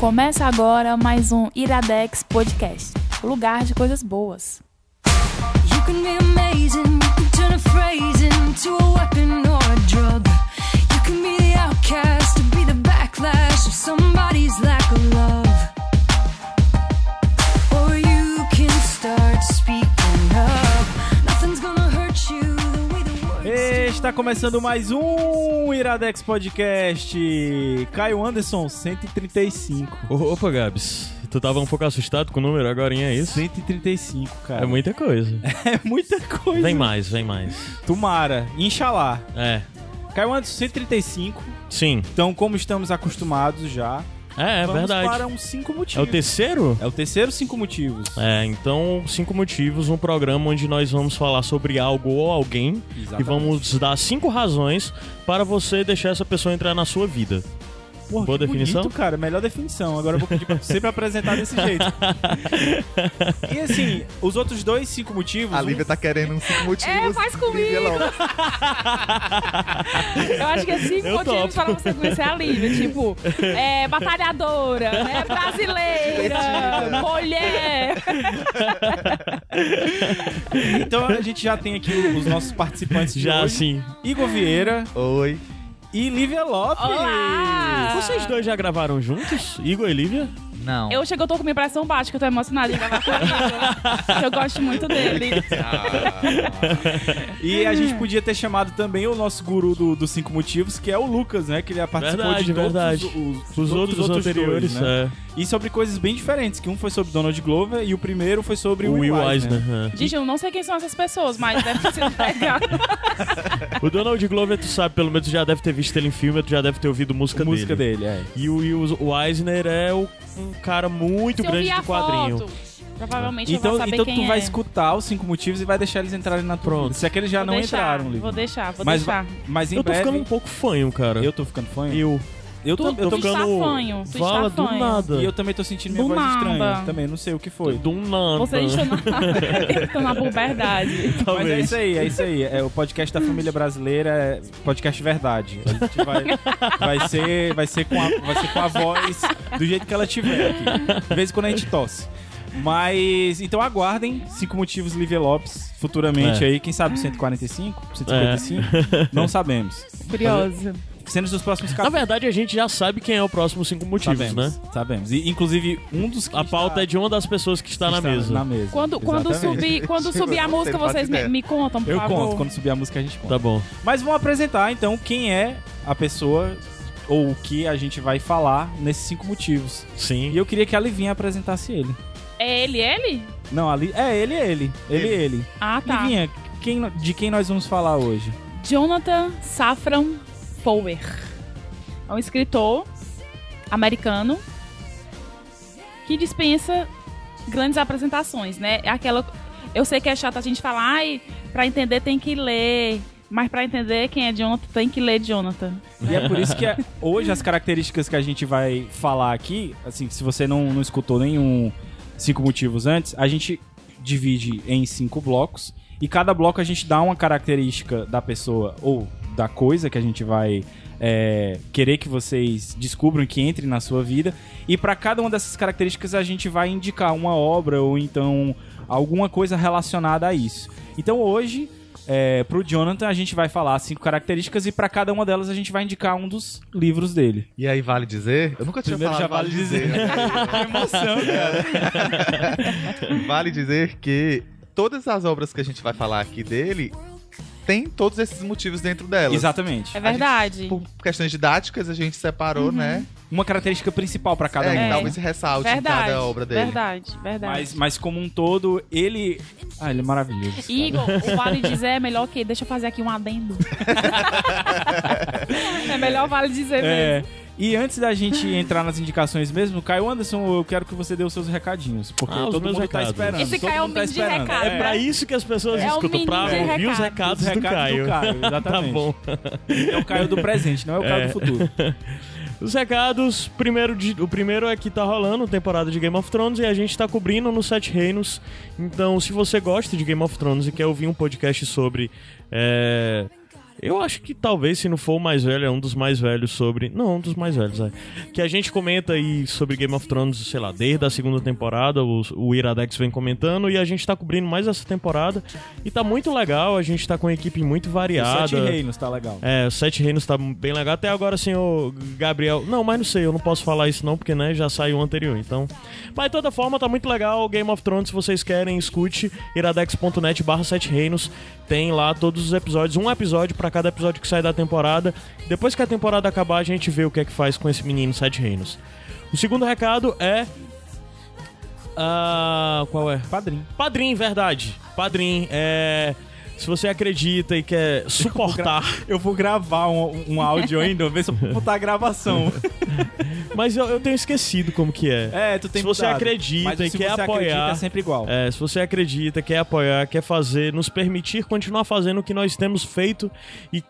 Começa agora mais um Iradex Podcast lugar de coisas boas. You Está começando mais um Iradex Podcast. Caio Anderson, 135. Opa, Gabs. Tu tava um pouco assustado com o número agora, é isso? 135, cara. É muita coisa. é muita coisa. Vem mais, vem mais. Tomara. Inxalá. É. Caiu antes 135. Sim. Então, como estamos acostumados já, é, é Vamos verdade. para uns cinco motivos. É o terceiro? É o terceiro cinco motivos. É, então, cinco motivos, um programa onde nós vamos falar sobre algo ou alguém Exatamente. e vamos dar cinco razões para você deixar essa pessoa entrar na sua vida. Porra, Boa definição? Bonito, cara. Melhor definição. Agora eu vou pedir pra você pra apresentar desse jeito. e assim, os outros dois cinco motivos. A Lívia um... tá querendo uns cinco motivos. É, faz comigo. eu acho que é cinco eu motivos topo. para você conhecer a Lívia. Tipo, é, batalhadora, né? Brasileira, mulher. então a gente já tem aqui os nossos participantes já, hoje. sim. Igor Vieira. Oi e Lívia Lopes. Olá! Vocês dois já gravaram juntos? Igor e Lívia? Não. Eu chego, eu tô com minha impressão baixa, que eu tô emocionada em gravar eu gosto muito dele. Ah. e a gente podia ter chamado também o nosso guru do, dos cinco motivos, que é o Lucas, né? Que ele participou verdade, de todos verdade. Os, os, os outros, outros, anteriores, dois, né? É. E sobre coisas bem diferentes, que um foi sobre Donald Glover e o primeiro foi sobre o Will Eisner. Eisner. É. Gente, eu não sei quem são essas pessoas, mas deve ter sido legal. o Donald Glover, tu sabe, pelo menos já deve ter visto ele em filme, tu já deve ter ouvido música, música dele. dele. é. E o, o Eisner é o, um cara muito Se grande de quadrinho. Foto. Provavelmente então, eu vou saber então quem tu é. vai escutar os cinco motivos e vai deixar eles entrarem na Pronto. Se é que eles já vou não deixar, entraram, Lívia. Vou deixar, vou mas, deixar. Mas em eu tô breve... ficando um pouco fanho, cara. Eu tô ficando fanho? Eu. Eu, tu, tô, eu tô tu ficando. Está fanho, tu Fala está do nada. E eu também tô sentindo minha do voz nada. estranha. Também, não sei o que foi. Do nada. Vocês estão na, estão na puberdade. Mas é isso aí, é isso aí. É o podcast da família brasileira, é podcast verdade. A gente vai, vai, ser, vai, ser com a, vai ser com a voz do jeito que ela tiver aqui. De vez em quando a gente tosse. Mas, então aguardem cinco motivos Lívia Lopes futuramente é. aí. Quem sabe 145, 155? É. Não sabemos. Curiosa. Cenas dos próximos capítulos. Na verdade, a gente já sabe quem é o próximo cinco motivos, sabemos, né? Sabemos. E, inclusive, um dos A pauta está... é de uma das pessoas que está, que na, está mesa. na mesa. Quando, quando, subir, quando subir a música, vocês me, me, contam, por Eu favor. conto. Quando subir a música, a gente conta. Tá bom. Mas vamos apresentar, então, quem é a pessoa ou o que a gente vai falar nesses cinco motivos. Sim. E eu queria que a Livinha apresentasse ele. É ele, ele? Não, ali é ele, ele. Ele, ele. ele. Ah, tá. Livinha, quem, de quem nós vamos falar hoje? Jonathan Safran Foer. É um escritor americano que dispensa grandes apresentações, né? É aquela eu sei que é chato a gente falar, ai, para entender tem que ler, mas para entender quem é Jonathan tem que ler Jonathan. E é por isso que é, hoje as características que a gente vai falar aqui, assim, se você não, não escutou nenhum cinco motivos antes, a gente divide em cinco blocos e cada bloco a gente dá uma característica da pessoa ou da coisa que a gente vai é, querer que vocês descubram que entre na sua vida. E para cada uma dessas características a gente vai indicar uma obra ou então alguma coisa relacionada a isso. Então hoje, é, pro Jonathan, a gente vai falar cinco características e para cada uma delas a gente vai indicar um dos livros dele. E aí, vale dizer? Eu nunca tinha Primeiro falado já vale dizer. dizer. que emoção, cara. vale dizer que todas as obras que a gente vai falar aqui dele tem todos esses motivos dentro dela. Exatamente. É verdade. Gente, por questões didáticas, a gente separou, uhum. né? Uma característica principal para cada é, um. É, talvez ressalte verdade, em cada obra dele. Verdade, verdade. Mas, mas como um todo, ele. Ah, ele é maravilhoso. Igor, o Vale Dizer é melhor que. Deixa eu fazer aqui um adendo. é melhor Vale Dizer é. mesmo. E antes da gente entrar nas indicações mesmo, Caio Anderson, eu quero que você dê os seus recadinhos. Porque ah, todo mundo tá recados. tá esperando. Esse Caio é o tá de recado. É, pra isso que as pessoas é escutam, pra ouvir recado. os recados, os recados do Caio. Do Caio exatamente. tá bom. É o Caio do presente, não é o Caio é. do futuro. Os recados, primeiro de, o primeiro é que tá rolando temporada de Game of Thrones e a gente tá cobrindo no Sete Reinos. Então, se você gosta de Game of Thrones e quer ouvir um podcast sobre é, Eu acho que talvez, se não for o mais velho, é um dos mais velhos sobre. Não, um dos mais velhos, é. Que a gente comenta aí sobre Game of Thrones, sei lá, desde a segunda temporada. O, o Iradex vem comentando e a gente tá cobrindo mais essa temporada. E tá muito legal, a gente tá com uma equipe muito variada. Sete Reinos tá legal. É, o Sete Reinos tá bem legal. Até agora, assim, o Gabriel. Não, mas não sei, eu não posso falar isso não, porque, né, já saiu o anterior. Então. Mas de toda forma, tá muito legal. Game of Thrones, se vocês querem, escute iradex.net barra Sete Reinos. Tem lá todos os episódios, um episódio para cada episódio que sai da temporada. Depois que a temporada acabar, a gente vê o que é que faz com esse menino Sete Reinos. O segundo recado é. Ah, qual é? Padrinho. Padrim, verdade. Padrim, é. Se você acredita e quer suportar. Eu vou gravar um, um áudio ainda, ver se eu vou botar a gravação. Mas eu, eu tenho esquecido como que é. É, tu tem Se você mudado. acredita Mas e se quer apoiar- acredita, é sempre igual. É, se você acredita, quer apoiar, quer fazer, nos permitir continuar fazendo o que nós temos feito e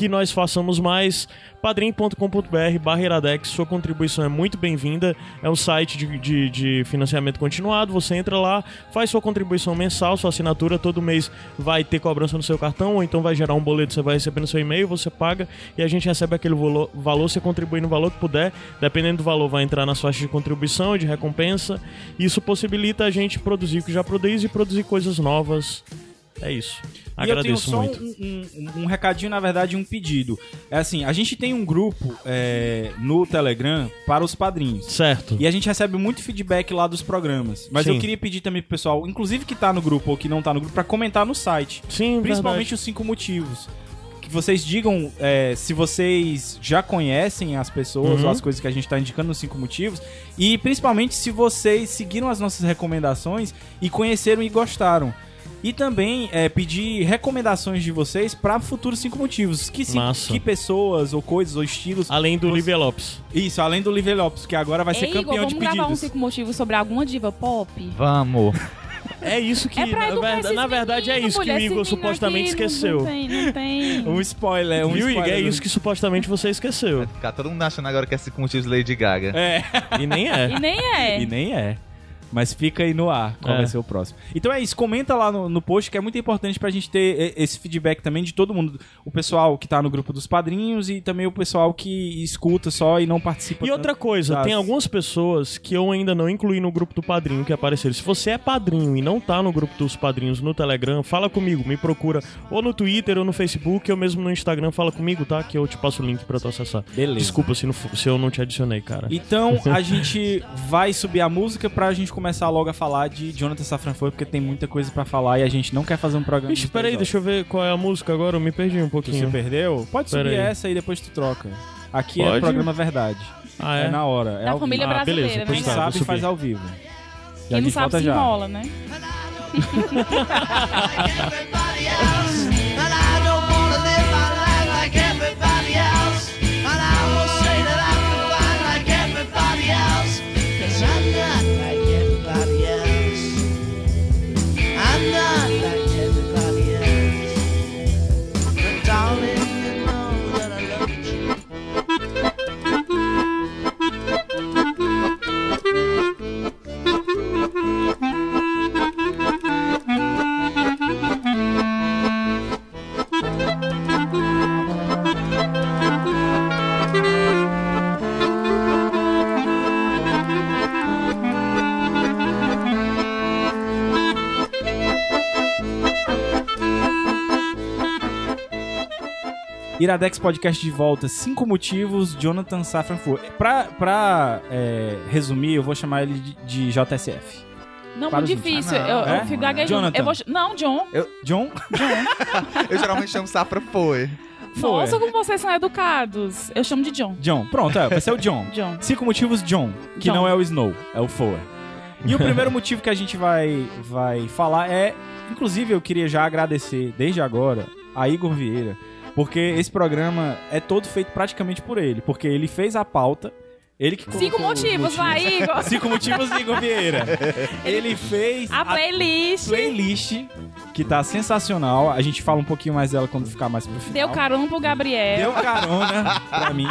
que nós façamos mais, padrim.com.br barra Iradex, sua contribuição é muito bem-vinda, é um site de, de, de financiamento continuado, você entra lá, faz sua contribuição mensal, sua assinatura, todo mês vai ter cobrança no seu cartão, ou então vai gerar um boleto, você vai receber no seu e-mail, você paga e a gente recebe aquele valo- valor, você contribui no valor que puder, dependendo do valor vai entrar nas faixas de contribuição, de recompensa, isso possibilita a gente produzir o que já produz e produzir coisas novas. É isso. E eu tenho Agradeço só muito. Um, um- um recadinho, na verdade, um pedido. É assim, a gente tem um grupo é, no Telegram para os padrinhos. Certo. E a gente recebe muito feedback lá dos programas. Mas Sim. eu queria pedir também pro pessoal, inclusive que tá no grupo ou que não tá no grupo, pra comentar no site. Sim, Principalmente verdade. os cinco motivos. Que vocês digam é, se vocês já conhecem as pessoas Uhum. ou as coisas que a gente tá indicando nos cinco motivos. E principalmente se vocês seguiram as nossas recomendações e conheceram e gostaram. E também é, pedir recomendações de vocês para futuros cinco motivos. Que, cinco- Massa. que pessoas ou coisas ou estilos. Além do Você- Lopes. Isso, além do Live Lopes, que agora vai ser Ei, Igor, campeão vamos de gravar um pedidos. cinco motivos sobre alguma diva pop? Vamos. É isso que, é na, verdade, na verdade, é meninos, isso que o Igor menino supostamente esqueceu. Não tem, não tem. Um spoiler, um Viu, Igor? spoiler. É isso que supostamente você esqueceu. Vai ficar todo mundo achando agora que é cinco motivos Lady Gaga. É. E nem é. E nem é. E nem é. Mas fica aí no ar qual É. vai ser o próximo. Então é isso, comenta lá no, no post que é muito importante pra gente ter e- esse feedback também de todo mundo. O pessoal que tá no grupo dos padrinhos e também o pessoal que escuta só e não participa. E outra coisa, das- tem algumas pessoas que eu ainda não incluí no grupo do padrinho que apareceram. Se você é padrinho e não tá no grupo dos padrinhos no Telegram, fala comigo, me procura ou no Twitter ou no Facebook, ou mesmo no Instagram, fala comigo, tá? Que eu te passo o link pra tu acessar. Beleza. Desculpa se, não se eu não te adicionei, cara. Então a gente vai subir a música pra gente começar logo a falar de Jonathan Safran Foer, porque tem muita coisa pra falar e a gente não quer fazer um programa. Ixi, de peraí, deixa eu ver qual é a música agora, eu me perdi um pouquinho. se perdeu? Pode Pera subir aí. essa e depois tu troca. Aqui é Pode? o programa Verdade. Ah, É, é? na hora. É Da ao família vivo. Ah, brasileira, beleza, né? Quem sabe faz ao vivo. E Quem não sabe se já. enrola, né? Iradex Podcast de volta. Cinco motivos, Jonathan Safran Foer. Pra, pra é, resumir, eu vou chamar ele de, de JSF. Não, muito difícil. Ah, não. eu, eu É? fico gaguejando. Jonathan. Eu vou... Não, John. John? Eu geralmente chamo Safra Foe. Foer. Nossa, como vocês são educados. Eu chamo de John. John. Pronto, é, vai ser o John. John. Cinco motivos, John. Que John. não é o Snow, é o Foer. E o primeiro motivo que a gente vai, vai falar é... Inclusive, eu queria já agradecer, desde agora, a Igor Vieira. Porque esse programa é todo feito praticamente por ele. Porque ele fez a pauta... Ele que Cinco motivos, vai, Igor. Cinco motivos Igor Vieira. Ele fez A playlist. playlist, que tá sensacional. A gente fala um pouquinho mais dela quando ficar mais pro final. Deu carona pro Gabriel. Deu carona pra mim.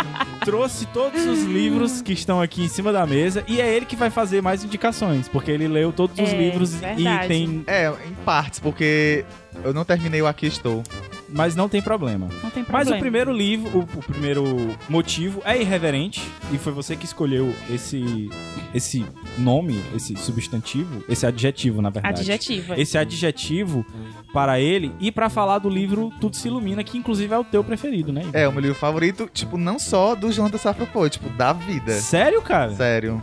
Trouxe todos os livros que estão aqui em cima da mesa. E é ele que vai fazer mais indicações. Porque ele leu todos os É, livros verdade. e tem. É, em partes, porque eu não terminei o Aqui Estou. mas não tem problema. Não tem Mas problema. o primeiro livro, o, o primeiro motivo é irreverente e foi você que escolheu esse esse nome, esse substantivo, esse adjetivo, na verdade. Adjetiva. Esse adjetivo para ele e pra falar do livro Tudo se Ilumina, que inclusive é o teu preferido, né? Igor? É, o meu livro favorito, tipo, não só do Jonathan Safra Poe, tipo, da vida. Sério, cara? Sério.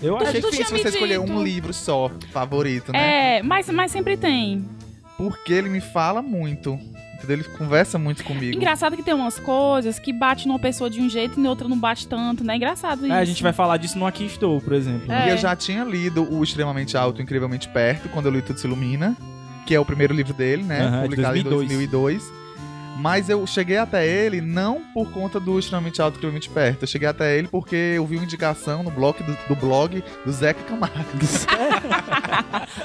Eu Achei achei tu difícil você escolher dito. um livro só, favorito, né? É, mas, mas sempre tem. Porque ele me fala muito. Entendeu? Ele conversa muito comigo. Engraçado que tem umas coisas que bate numa pessoa de um jeito e na outra não bate tanto, né? Engraçado isso. É, a gente vai falar disso no Aqui Estou, por exemplo. É. E eu já tinha lido o Extremamente Alto, Incrivelmente Perto, quando eu li Tudo Se Ilumina, que é o primeiro livro dele, né? De publicado 2002. em 2002. Mas eu cheguei até ele não por conta do Extremamente Alto, Incrivelmente Perto. Eu cheguei até ele porque eu vi uma indicação no blog do, do blog do Zeca Camargo.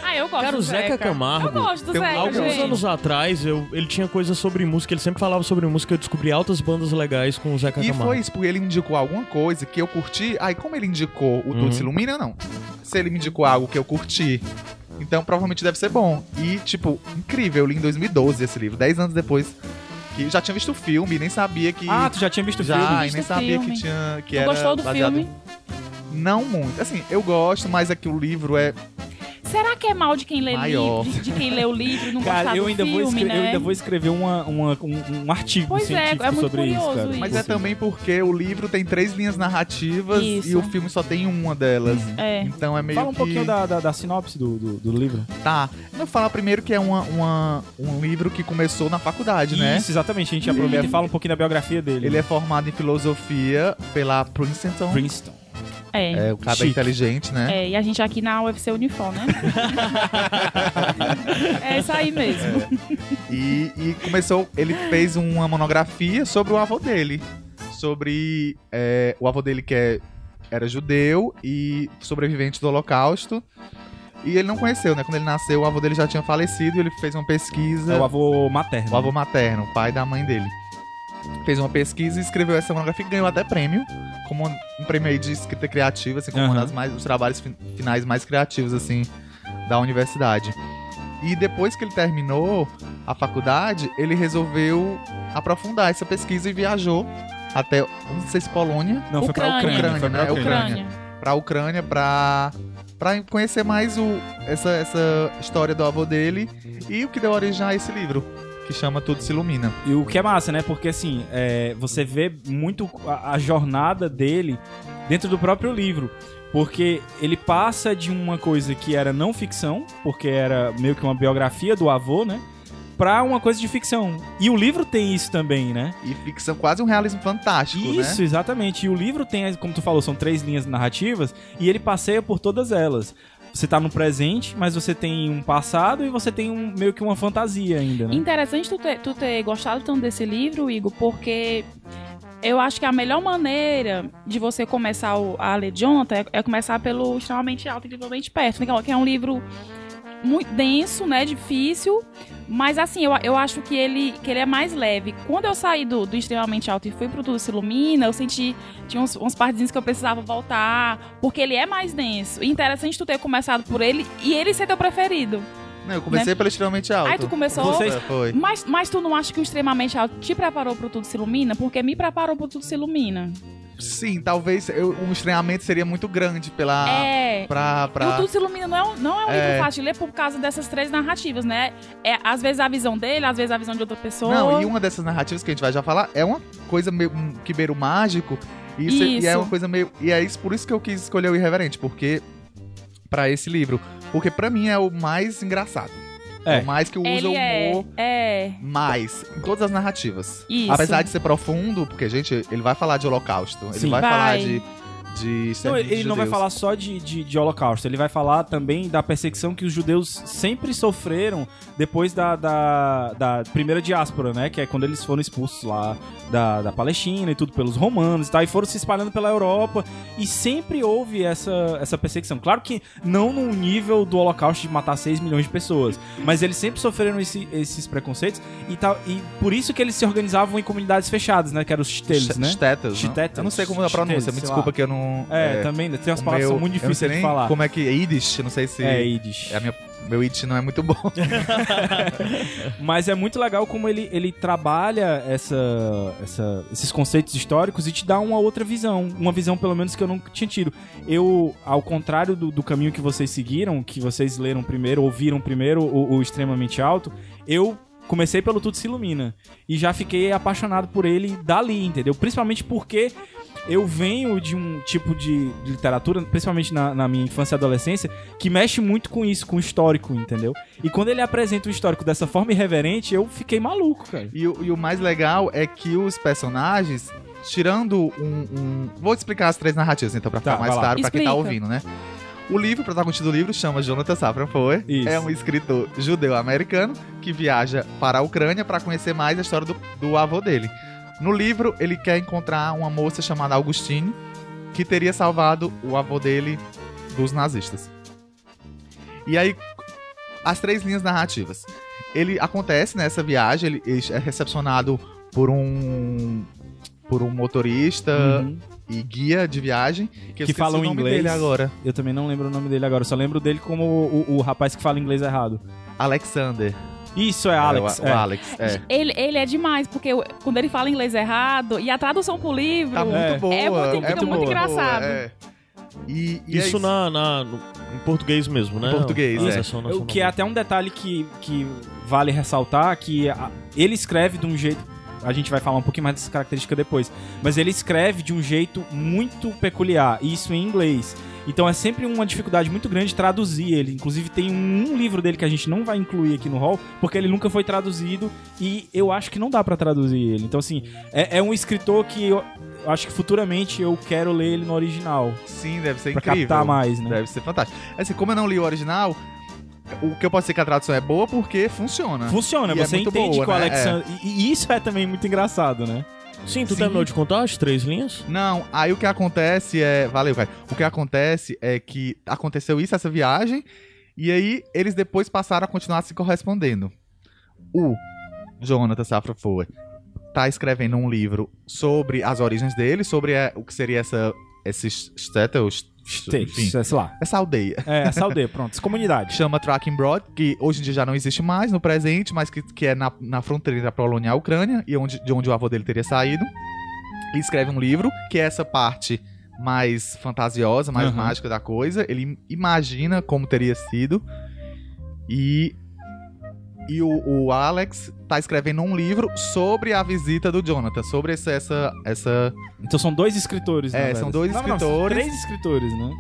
Ah, eu gosto Cara, do o Zeca Camargo, Eu gosto do tem Zeca, alguns Alguns gente. anos atrás, eu, ele tinha coisas sobre música, ele sempre falava sobre música, eu descobri altas bandas legais com o Zeca E Camargo. foi isso, porque ele indicou alguma coisa que eu curti. Aí, como ele indicou o Tudo Uhum. Se Ilumina, não. Se ele me indicou algo que eu curti, então provavelmente deve ser bom. E, tipo, incrível. Eu li em 2012 esse livro, 10 anos depois. Que já tinha visto o filme, nem sabia que. Ah, tu já tinha visto o já, filme? e Visto nem sabia filme. que tinha. Que Tu era gostou do baseado- filme? Não muito. Assim, eu gosto, mas é que o livro é. Será que é mal de quem lê Maior. livro, de, de quem lê o livro e não gostar Cara, eu do ainda, vou filme, escre- né? eu ainda vou escrever uma, uma- um, um artigo Pois é, científico é muito sobre isso, cara. isso. Mas é também porque o livro tem três linhas narrativas Isso. e o filme só tem uma delas. É. Então é meio Fala um que... pouquinho da, da, da sinopse do, do, do livro. Tá. Eu vou falar primeiro que é uma, uma- um livro que começou na faculdade, né? Isso, exatamente. A gente Ele aproveita é- e fala um pouquinho da biografia dele. Ele é formado em filosofia pela Princeton. Princeton. É. É, o cara é Chique. inteligente, né? É, e a gente aqui na UFC Unifor, né? é isso aí mesmo. E, e começou, ele fez uma monografia sobre o avô dele. Sobre é, o avô dele que é- era judeu e sobrevivente do holocausto. E ele não conheceu, né? Quando ele nasceu, o avô dele já tinha falecido e ele fez uma pesquisa. É o avô materno. o avô materno, o pai da mãe dele. Fez uma pesquisa e escreveu essa monografia e ganhou até prêmio, como um prêmio aí de escrita criativa, assim, como Aham. um das mais, dos trabalhos fin- finais mais criativos, assim, da universidade. E depois que ele terminou a faculdade, ele resolveu aprofundar essa pesquisa e viajou até, não sei se Polônia, Não, foi pra Ucrânia. Ucrânia. foi pra né? Ucrânia. Ucrânia. pra Ucrânia pra, pra conhecer mais o, essa, essa história do avô dele e o que deu origem a esse livro, que chama Tudo Se Ilumina. E o que é massa, né? Porque assim, é, você vê muito a, a jornada dele dentro do próprio livro. Porque ele passa de uma coisa que era não ficção, porque era meio que uma biografia do avô, né? Pra uma coisa de ficção. E o livro tem isso também, né? E ficção quase um realismo fantástico, Isso, né? exatamente. E o livro tem, como tu falou, são três linhas narrativas e ele passeia por todas elas. Você tá no presente, mas você tem um passado e você tem um, meio que uma fantasia ainda, né? Interessante tu ter, tu ter gostado tanto desse livro, Igor, porque eu acho que a melhor maneira de você começar a ler Jonathan é, é começar pelo extremamente alto e perto, né? que é um livro muito denso, né? Difícil. Mas assim, eu, eu acho que ele, que ele é mais leve. Quando eu saí do, do extremamente alto e fui pro Tudo Se Ilumina, eu senti. Tinha uns, uns partezinhos que eu precisava voltar. Porque ele é mais denso. E interessante tu ter começado por ele e ele ser teu preferido. Não, eu comecei pelo extremamente alto. Aí tu começou. Vocês- Foi. Mas, mas tu não acha que o extremamente alto te preparou pro Tudo Se Ilumina? Porque me preparou pro Tudo Se Ilumina. Sim, talvez eu, um estranhamento seria muito grande pela. é. Pra, E o pra... Tudo Se Ilumina não é um, não é um É. livro fácil de ler por causa dessas três narrativas, né? É, às vezes a visão dele, às vezes a visão de outra pessoa. Não, e uma dessas narrativas que a gente vai já falar é uma coisa meio um, que beira o mágico. E, isso, e é Isso. uma coisa meio. E é isso, por isso que eu quis escolher o Irreverente, porque. Pra esse livro. Porque pra mim é o mais engraçado. É. o mais que usa Ele o é. humor É. mais em todas as narrativas. Isso. Apesar de ser profundo, porque, gente, ele vai falar de holocausto. Ele Sim. vai, Vai. falar de. De Não, ele de não vai judeus. falar só de, de, de holocausto, ele vai falar também da perseguição que os judeus sempre sofreram depois da, da, da primeira diáspora, né? Que é quando eles foram expulsos lá da, da Palestina e tudo pelos romanos e tal, e foram se espalhando pela Europa. E sempre houve essa, essa perseguição. Claro que não no nível do holocausto de matar 6 milhões de pessoas, mas eles sempre sofreram esse- esses preconceitos e, tal, e por isso que eles se organizavam em comunidades fechadas, né? Que eram os shtetls, né? Não? Shtetls. Eu não sei como é a pronúncia, me desculpa lá. que eu não. Não. É, também tem umas palavras que são meu- muito difíceis de falar. Como é que é Yiddish? Não sei se. É, Yiddish. é a minha, meu Yiddish não é muito bom. Mas é muito legal como ele, ele trabalha essa, essa- esses conceitos históricos e te dá uma outra visão. Uma visão, pelo menos, que eu não tinha tido. Eu, ao contrário do, do caminho que vocês seguiram, que vocês leram primeiro, ouviram primeiro o, o Extremamente Alto, eu comecei pelo Tudo Se Ilumina. E já fiquei apaixonado por ele dali, entendeu? Principalmente porque eu venho de um tipo de, de literatura, principalmente na, na minha infância e adolescência, que mexe muito com isso, com o histórico, entendeu? E quando ele apresenta o histórico dessa forma irreverente, eu fiquei maluco, cara. E, o- e o mais legal é que os personagens, tirando um. um- Vou explicar as três narrativas, então, pra Tá, ficar mais lá. claro pra quem tá ouvindo, né? O livro, o protagonista do livro, chama Jonathan Safran Foer. Isso. É um escritor judeu-americano que viaja para a Ucrânia para conhecer mais a história do, do avô dele. No livro, ele quer encontrar uma moça chamada Augustine, que teria salvado o avô dele dos nazistas. E aí, as três linhas narrativas. Ele acontece nessa viagem, ele é recepcionado por um por um motorista Uhum. e guia de viagem que, Que fala o inglês. dele agora. Eu também não lembro o nome dele agora, só lembro dele como o, o- o rapaz que fala inglês errado. Alexander. Isso é Alex. É, o, é. o Alex. É. Ele, ele é demais, porque eu- quando ele fala inglês errado, e a tradução pro livro. Tá muito É. boa. É muito- é fica muito engraçado. é. E, e é Isso na, na- no- em português mesmo, né? Em português, A é. sessão O que é até um detalhe que, que vale ressaltar, que a- ele escreve de um jeito... A gente vai falar um pouquinho mais dessa característica depois. Mas ele escreve de um jeito muito peculiar, e isso em inglês. Então é sempre uma dificuldade muito grande traduzir ele. Inclusive tem um, livro dele que a gente não vai incluir aqui no hall, porque ele nunca foi traduzido e eu acho que não dá pra traduzir ele. Então assim, é, é um escritor que eu eu acho que futuramente eu quero ler ele no original, Sim, deve ser pra incrível. captar mais, né? Deve ser fantástico. Assim, como eu não li o original, o que eu posso dizer que a tradução é boa porque funciona. Funciona, E é você muito entende boa, que o né? Alexandre. E, e isso é também muito engraçado, né? Sim, tu Sim. terminou de contar as três linhas? Não, aí o que acontece é. Valeu, cara. O que acontece é que aconteceu isso, essa viagem, e aí eles depois passaram a continuar se correspondendo. O Jonathan Safra Foer tá escrevendo um livro sobre as origens dele, sobre é, o que seria essa. Esse shtetl, enfim, Sei lá. essa aldeia. É, essa aldeia, pronto. Essa comunidade. Chama Tracking Broad, que hoje em dia já não existe mais no presente, mas que, que é na, na fronteira entre a Polônia e a Ucrânia, e onde, de onde o avô dele teria saído. E escreve um livro, que é essa parte mais fantasiosa, mais Aham. mágica da coisa. Ele im- imagina como teria sido. E. E o, o Alex tá escrevendo um livro sobre a visita do Jonathan, sobre essa. essa, essa Então são dois escritores, É, na são dois Não, não, escritores. três escritores, né?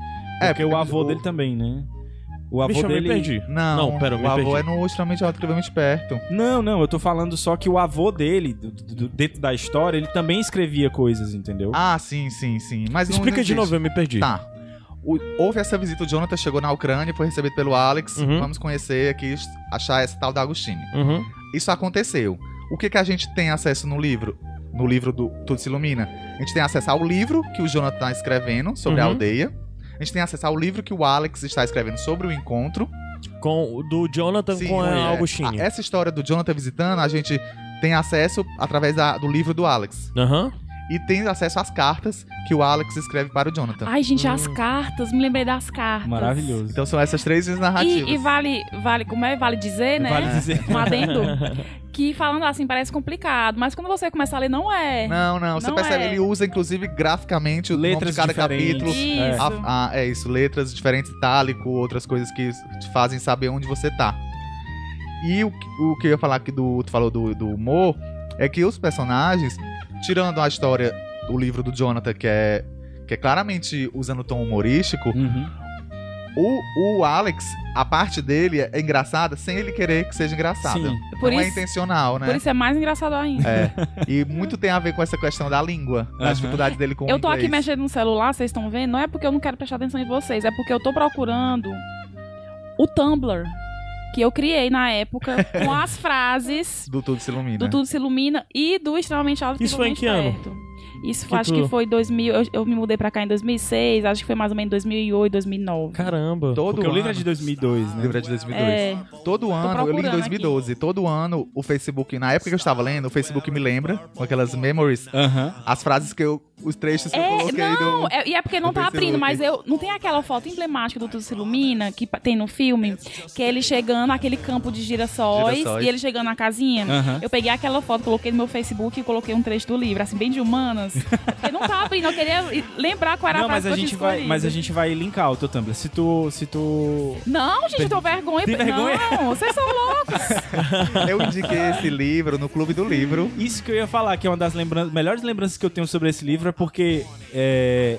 É, Porque o avô o- dele também, né? O avô Bicho, eu me dele. perdi. Não, Não, pera, eu o avô perdi. é no extremamente incrivelmente perto. Não, não, eu tô falando só que o avô dele, do- do- dentro da história, ele também escrevia coisas, entendeu? Ah, sim, sim, sim. Mas não- Explica não de novo, eu me perdi. Tá. O- houve essa visita, o Jonathan chegou na Ucrânia, foi recebido pelo Alex. Uhum. Vamos conhecer aqui, achar essa tal da Agostini. Uhum. Isso aconteceu. O que, que a gente tem acesso no livro? No livro do Tudo Se Ilumina? A gente tem acesso ao livro que o Jonathan está escrevendo sobre a Uhum. aldeia. A gente tem acesso ao livro que o Alex está escrevendo sobre o encontro. Com o do Jonathan Sim, com a é. Augustine. A- Essa história do Jonathan visitando, a gente tem acesso através da- do livro do Alex. Aham. E tem acesso às cartas que o Alex escreve para o Jonathan. Ai, gente, as Hum. cartas, me lembrei das cartas. Maravilhoso. Então são essas três narrativas. E, e vale, vale, como é? Vale dizer, né? Vale dizer. Um adendo. que falando assim parece complicado, mas quando você começa a ler, não é. Não, não, você Não percebe, é. ele usa inclusive graficamente o Letras nome de cada diferentes. capítulo. Isso. A- a- é isso, letras diferentes, itálico, outras coisas que te fazem saber onde você tá. E o, que- o que eu ia falar aqui do. Tu falou do, do humor, é que os personagens, tirando a história do livro do Jonathan, que é, que é claramente usando o tom humorístico, Uhum. o, o Alex, a parte dele é engraçada sem ele querer que seja engraçada. Sim. Por Não é isso- intencional, né? Por isso é mais engraçado ainda. É. E muito tem a ver com essa questão da língua, da Aham. dificuldade dele com o Eu tô aqui inglês. mexendo no celular, vocês estão vendo? Não é porque eu não quero prestar atenção em vocês, é porque eu tô procurando o Tumblr que eu criei na época com as frases Do Tudo Se Ilumina. do Tudo Se Ilumina e do Extremamente Alto Isso foi em que ano? Isso Que acho tu- que foi 2000. Eu, eu me mudei pra cá em 2006, acho que foi mais ou menos 2008, 2009. Caramba. Todo Porque o livro é de 2002, O né? livro é de 2002. É, Todo ano, eu li em procurando 2012, todo ano o Facebook, na época que eu estava lendo, o Facebook me lembra, com aquelas memories, Aham. as frases que eu os trechos que eu É, coloquei não, do... é, e é porque não tá abrindo, mas eu. Não tem aquela foto emblemática do Tudo Se Ilumina que tem no filme? Que é ele chegando naquele campo de girassóis, Girassóis. e ele chegando na casinha. Eu peguei aquela foto, coloquei no meu Facebook e coloquei um trecho do livro, assim, bem de humanas. porque não tá abrindo, eu queria lembrar qual era Não, a mas frase a que eu gente vai, mas a gente vai linkar o teu Tumblr. Se tu, se tu Não, gente, eu tô vergonha. Tem vergonha? Não, vocês são loucos. Eu indiquei esse livro no Clube do Livro. Isso que eu ia falar, que é uma das lembran melhores lembranças que eu tenho sobre esse livro, é porque é,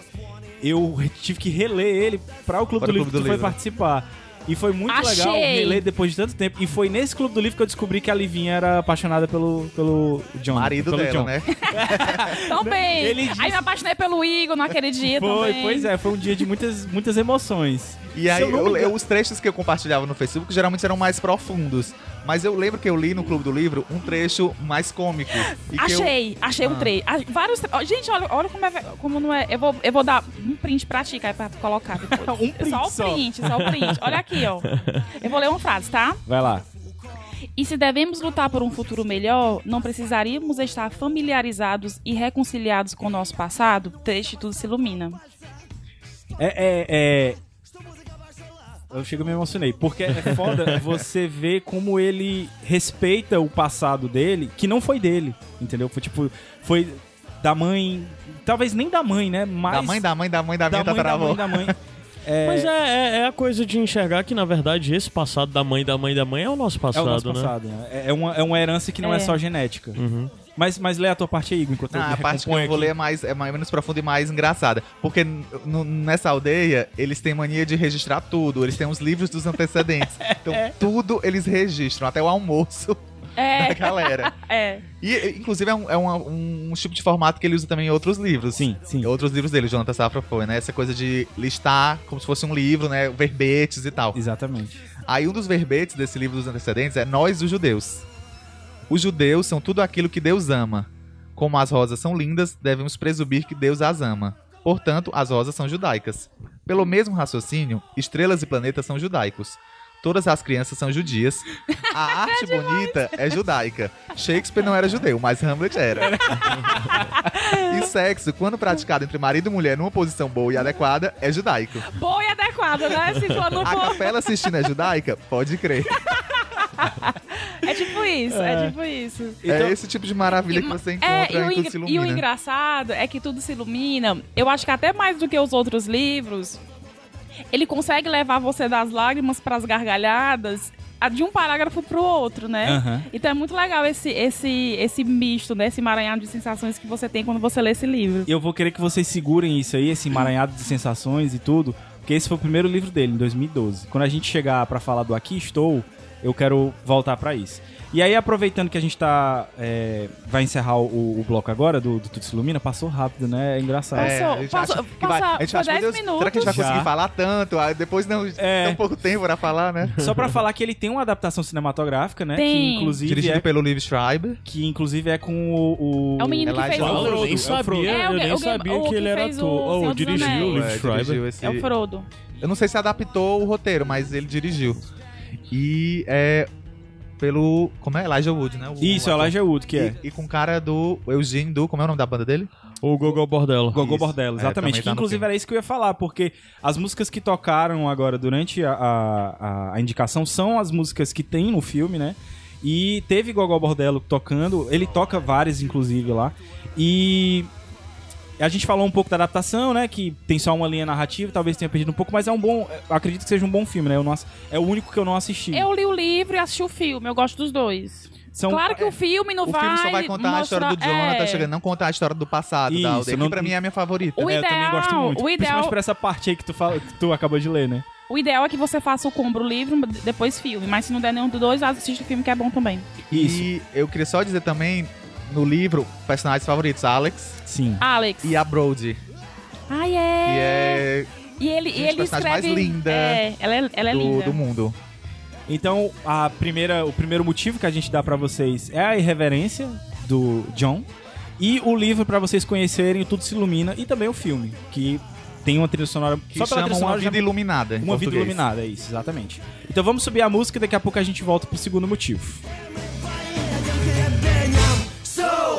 eu tive que reler ele para o Clube Para do o Livro Clube que tu foi Livro. participar. E foi muito Achei! legal reler depois de tanto tempo. E foi nesse Clube do Livro que eu descobri que a Livinha era apaixonada pelo, pelo John. Marido pelo dela, John. né? Também. Ele disse- Aí me apaixonei pelo Igor naquele dia Foi, também. pois é, foi um dia de muitas, muitas emoções. E aí, eu eu- os trechos que eu compartilhava no Facebook geralmente eram mais profundos. Mas eu lembro que eu li no Clube do Livro um trecho mais cômico. E que eu- Achei, achei um Ah. trecho. Ah, Vários tre- Gente, olha, olha como, é, como não é. Eu vou, eu vou dar um print pra ti, Caio, pra colocar depois. Um print só o só. print, só o print. Olha aqui, ó. Eu vou ler uma frase, tá? Vai lá. E se devemos lutar por um futuro melhor, não precisaríamos estar familiarizados e reconciliados com o nosso passado? Trecho tudo se ilumina. É, é, é... Eu chego e me emocionei. Porque é foda você ver como ele respeita o passado dele, que não foi dele, entendeu? Foi tipo, foi da mãe. Talvez nem da mãe, né? Mas Da mãe, da mãe, da mãe, da, da minha mãe, da mãe, da mãe. É, Mas é, é, é a coisa de enxergar que, na verdade, esse passado da mãe da mãe da mãe é o nosso é passado, o nosso né? passado. né? É, é uma, é uma herança que não é, É. só genética. Uhum. Mas, mas lê a tua parte aí, Igor, enquanto eu Ah, a parte que eu vou aqui. ler é, mais, é mais- menos profunda e mais engraçada. Porque nessa aldeia, eles têm mania de registrar tudo. Eles têm os livros dos antecedentes. Então, tudo eles registram, até o almoço da É, galera. é. E, inclusive, é, um, é uma- um tipo de formato que ele usa também em outros livros. Sim, sim. Outros livros dele, o Jonathan Safra foi, né? Essa coisa de listar como se fosse um livro, né? Verbetes e tal. Exatamente. Aí um dos verbetes desse livro dos antecedentes é Nós, os judeus. Os judeus são tudo aquilo que Deus ama. Como as rosas são lindas, devemos presumir que Deus as ama. Portanto, as rosas são judaicas. Pelo mesmo raciocínio, estrelas e planetas são judaicos. Todas as crianças são judias. A arte bonita é judaica. Shakespeare não era judeu, mas Hamlet era. e sexo, quando praticado entre marido e mulher numa posição boa e adequada, é judaico. Boa e adequada, né? Se for no A Capela Sistina é judaica? Pode crer. É tipo isso, é, tipo isso. Então- é esse tipo de maravilha que você É, encontra e, o Tudo Se e o engraçado é que tudo se ilumina. Eu acho que até mais do que os outros livros, ele consegue levar você das lágrimas para as gargalhadas a- de um parágrafo pro outro, né? Aham. Então é muito legal esse, esse, esse misto, né? Esse emaranhado de sensações que você tem quando você lê esse livro. Eu vou querer que vocês segurem isso aí, esse emaranhado de sensações e tudo, porque esse foi o primeiro livro dele, em 2012. Quando a gente chegar pra falar do Aqui Estou, eu quero voltar pra isso. E aí, aproveitando que a gente tá. é, vai encerrar o, o bloco agora do, do Tudo Se Ilumina, passou rápido, né? É engraçado. Passou. gente Passou- que vai- passa- a gente foi acha, meu 10 Deus, minutos. Será que a gente vai Já. conseguir falar tanto? Aí depois não, É. tão pouco tempo pra falar, né? Só pra falar que ele tem uma adaptação cinematográfica, né? Que Tem. inclusive, Dirigido é, pelo Liv Schreiber. que inclusive é com o. o- É o menino que fez o... Eu Frodo, nem é sabia. É, eu nem sabia que que ele era ator. Oh, dirigiu o. Liv É, Schreiber. esse- É o Frodo. Eu não sei se adaptou o roteiro, mas ele dirigiu. E é pelo. Como é? Elijah Wood, né? O- Isso, é o. Elijah Wood, que é. E, e com o cara do Eugene do. Como é o nome da banda dele? O Gogol Bordello. Gogol. Bordello, É, exatamente. também que tá inclusive era isso que eu ia falar, porque as músicas que tocaram agora durante a, a, a- a indicação são as músicas que tem no filme, né? E teve Gogol Bordello tocando, ele toca várias, inclusive, lá. E a gente falou um pouco da adaptação, né? Que tem só uma linha narrativa, talvez tenha perdido um pouco, mas é um bom. eu Acredito que seja um bom filme, né? Eu não é o único que eu não assisti. Eu li o livro e assisti o filme, eu gosto dos dois. São, claro que o filme não o vai filme só vai contar a história do mostrar- Jonathan é. chegando, não contar a história do passado Isso, da aldeia, não- que pra mim é a minha favorita. O é, eu também gosto ideal- muito. o Principalmente ideal- por essa parte aí que tu, fala, que tu acabou de ler, né? O ideal é que você faça o combro livro, depois filme. Mas se não der nenhum dos dois, assiste o filme que é bom também. Isso. E eu queria só dizer também, no livro, personagens favoritos, Alex Sim. Alex. e a Brody. Ai, Que é. é E ele, e Gente, ele personagem mais escreve... linda É, ela é, ela é do, linda. do mundo. Então, a primeira, o primeiro motivo que a gente dá pra vocês é a irreverência do John e o livro pra vocês conhecerem o Tudo se Ilumina e também o filme, que tem uma trilha sonora Que só pela chama trilha Uma sonora Vida já- Iluminada. uma vida português. iluminada, é isso, exatamente. Então vamos subir a música e daqui a pouco a gente volta pro segundo motivo.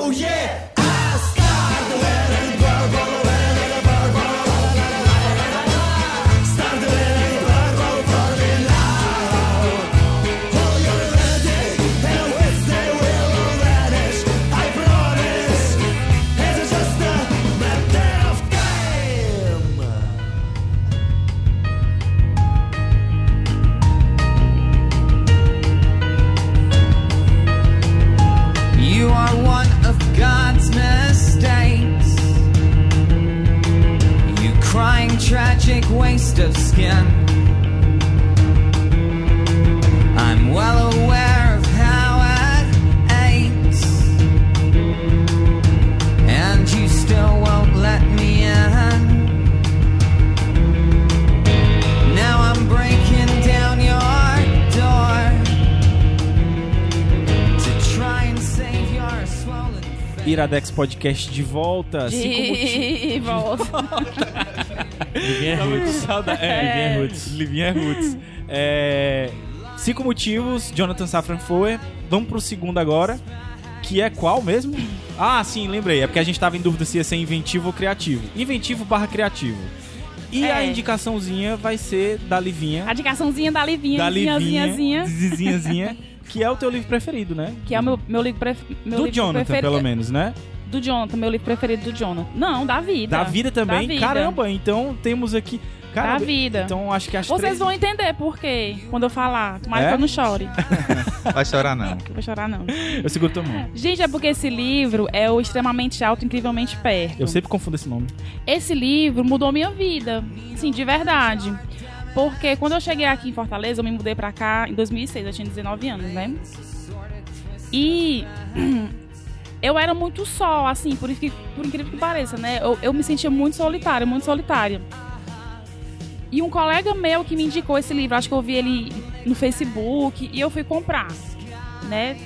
Oh yeah! tragic waste of skin. I'm well aware. Iradex Podcast de volta. Cinco motivos. De volta. Livinha Roots. saudade. Livinha É, Roots. Livinha Roots. É, cinco motivos, Jonathan Safran Foer. Vamos pro segundo agora. Que é qual mesmo? Ah, sim, lembrei. É porque a gente tava em dúvida se ia ser inventivo ou criativo. Inventivo barra criativo. E É. a indicaçãozinha vai ser da Livinha. A indicaçãozinha da Livinha, da Livinha. Zizinhazinha, que é o teu livro preferido, né? que é o meu, meu livro, pref... meu do livro Jonathan, preferido. pelo menos, né? Do Jonathan, meu livro preferido do Jonathan. Não, da vida. Da vida também. Da vida. Caramba, então temos aqui. Da vida. Então acho que as Vocês três... vão entender por quê quando eu falar. Tomara É? que eu não chore. Vai chorar, não. Vou chorar, não. Eu seguro tua mão. Gente, é porque esse livro é o extremamente alto, incrivelmente perto. Eu sempre confundo esse nome. Esse livro mudou minha vida. Sim, de verdade. Porque quando eu cheguei aqui em Fortaleza, eu me mudei pra cá em 2006, eu tinha 19 anos, né? E eu era muito só, assim, por, por incrível que pareça, né? Eu, eu me sentia muito solitária, muito solitária. E um colega meu que me indicou esse livro, acho que eu vi ele no Facebook, e eu fui comprar, né?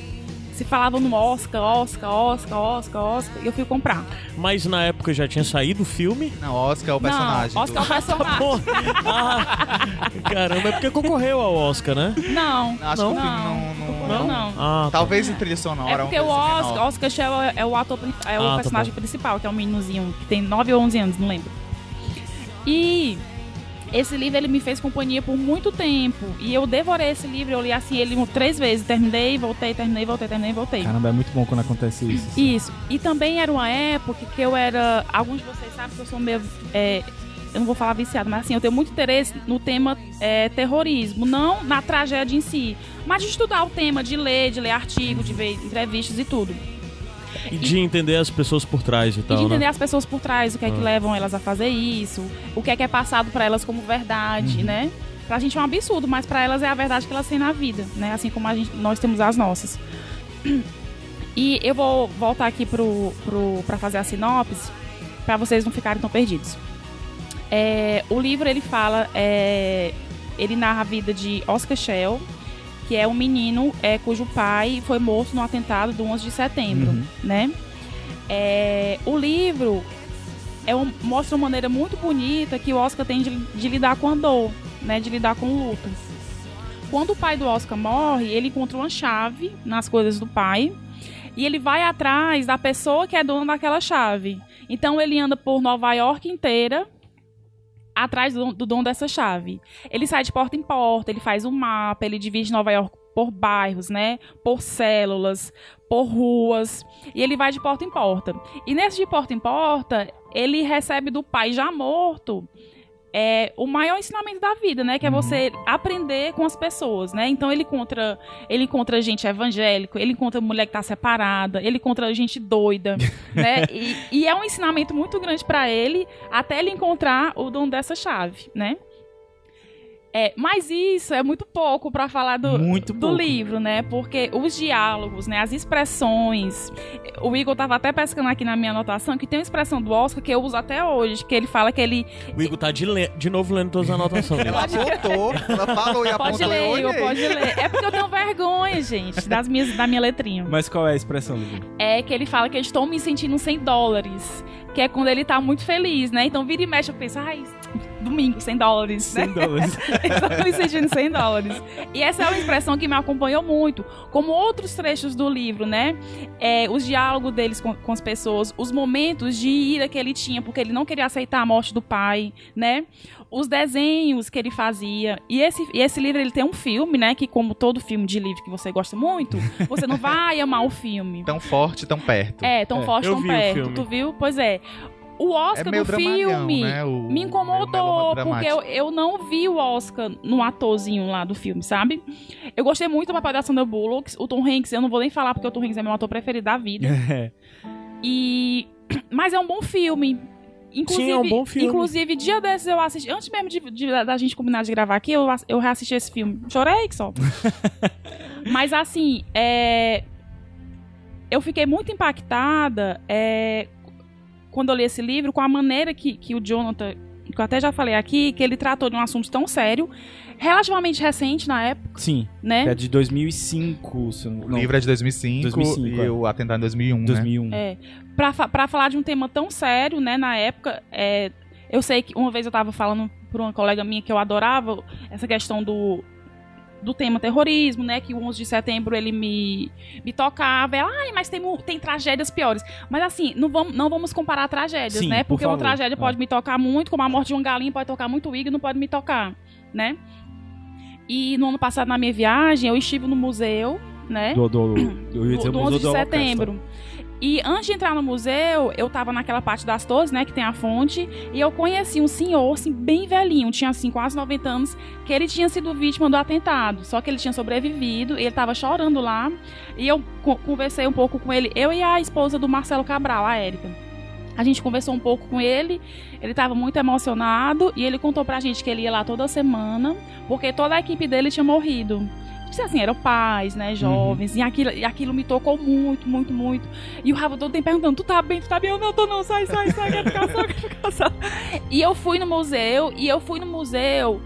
Se falava no Oscar, Oscar, Oscar, Oscar, Oscar, e eu fui comprar. Mas na época já tinha saído o filme. Não, Oscar é o personagem. Não, Oscar é o personagem. Ah, caramba, é porque concorreu ao Oscar, né? Não, do... Acho Não. que o filme não... não- não, não. Ah, tá. Talvez em trilha sonora. É porque o Oscar. Oscar Shell é, é o ator, é o Ah, tá personagem bom. principal, que é um meninozinho que tem 9 ou 11 anos, não lembro. E esse livro ele me fez companhia por muito tempo. E eu devorei esse livro, eu li assim ele três vezes, terminei, voltei, terminei, voltei, terminei, voltei. Caramba, é muito bom quando acontece isso. Isso. E também era uma época que eu era. Alguns de vocês sabem que eu sou meio. é, eu não vou falar viciado, mas assim, eu tenho muito interesse no tema é, terrorismo. Não na tragédia em si, mas de estudar o tema, de ler, de ler artigo, de ver entrevistas e tudo. E de entender as pessoas por trás e E tal, de entender né? as pessoas por trás, o que é que Ah. levam elas a fazer isso, o que é que é passado pra elas como verdade, né? Pra gente é um absurdo, mas pra elas é a verdade que elas têm na vida, né? Assim como a gente, nós temos as nossas. E eu vou voltar aqui pro, pro, pra fazer a sinopse, pra vocês não ficarem tão perdidos. É, o livro, ele fala, é, ele narra a vida de Oscar Shell, que é um menino é, cujo pai foi morto no atentado do 11 de setembro, Uhum. né? É, o livro é um- mostra uma maneira muito bonita que o Oscar tem de, de lidar com a dor, né? De lidar com o luto. Quando o pai do Oscar morre, ele encontra uma chave nas coisas do pai e ele vai atrás da pessoa que é dona daquela chave. Então ele anda por Nova York inteira atrás do, do dono dessa chave. Ele sai de porta em porta, ele faz um mapa, ele divide Nova York por bairros, né? Por células, por ruas. E ele vai de porta em porta. E nesse de porta em porta, ele recebe do pai já morto é, o maior ensinamento da vida, né? Que é você aprender com as pessoas, né? Então ele encontra, ele encontra gente evangélico, ele encontra mulher que tá separada, ele encontra gente doida, né? E, e é um ensinamento muito grande para ele até ele encontrar o dono dessa chave, né? É, mas isso é muito pouco para falar do, Muito do pouco. livro, né? Porque os diálogos, né? As expressões. O Igor tava até pescando aqui na minha anotação que tem uma expressão do Oscar que eu uso até hoje, que ele fala que ele. O Igor tá de, le- de novo lendo todas as anotações. Ela apontou, ela falou e Pode apontou. ler, eu Igor, pode ler. É porque eu tenho vergonha, gente, das minhas, da minha letrinha. Mas qual é a expressão, Livinha? É que ele fala que eu estou me sentindo 100 dólares. Que é quando ele tá muito feliz, né? Então vira e mexe, eu penso, ai, domingo, 100 dólares, né? 100 dólares. Estou me sentindo 100 dólares. E essa é uma expressão que me acompanhou muito, como outros trechos do livro, né? É, os diálogos deles com, com as pessoas, os momentos de ira que ele tinha, porque ele não queria aceitar a morte do pai, né? Os desenhos que ele fazia. E esse, e esse livro, ele tem um filme, né? Que como todo filme de livro que você gosta muito, você não vai amar o filme. Tão forte, tão perto. É, tão É, forte, tão perto. Tu viu? Pois é. O Oscar É do filme né? O- me incomodou, porque eu, eu não vi o Oscar no atorzinho lá do filme, sabe? Eu gostei muito do papel da Sandra Bullock. O Tom Hanks, eu não vou nem falar porque o Tom Hanks é meu ator preferido da vida. É. E... Mas é um bom filme. Inclusive, Sim, é um bom filme. Inclusive, dia desses eu assisti. Antes mesmo de, de- da gente combinar de gravar aqui, eu, eu reassisti esse filme. Chorei que só. Mas assim, é, eu fiquei muito impactada é, quando eu li esse livro com a maneira que, que o Jonathan, que eu até já falei aqui, que ele tratou de um assunto tão sério, relativamente recente na época, Sim, né? é de 2005, se não, O livro é de 2005, 2005, e é. o atentado em 2001, né? 2001. É, pra falar de um tema tão sério, né, na época, é, eu sei que uma vez eu tava falando por uma colega minha que eu adorava essa questão do, do tema terrorismo, né, que o 11 de setembro ele me, me tocava, ela, ai, mas tem, tem tragédias piores. Mas assim, não vamos, não vamos comparar tragédias, Sim, né, por porque uma favor. tragédia É. pode me tocar muito, como a morte de uma galinha pode tocar muito o não pode me tocar, né. E no ano passado, na minha viagem, eu estive no museu, né, Do, do, do, do Museu 11 de do Holocausto. E antes de entrar no museu, eu tava naquela parte das torres, né, que tem a fonte, e eu conheci um senhor, assim, bem velhinho, tinha, assim, quase 90 anos, que ele tinha sido vítima do atentado, só que ele tinha sobrevivido, ele tava chorando lá, e eu co- conversei um pouco com ele, eu e a esposa do Marcelo Cabral, a Érica. A gente conversou um pouco com ele, ele tava muito emocionado, e ele contou pra gente que ele ia lá toda semana, porque toda a equipe dele tinha morrido. Tipo assim, eram pais, né, jovens, e, aquilo, e aquilo me tocou muito, muito, muito. E o Rafa todo tempo perguntando, tu tá bem, tu tá bem? Eu não tô não, sai, sai, sai, quero ficar só, quero ficar só. E eu fui no museu, e eu fui no museu,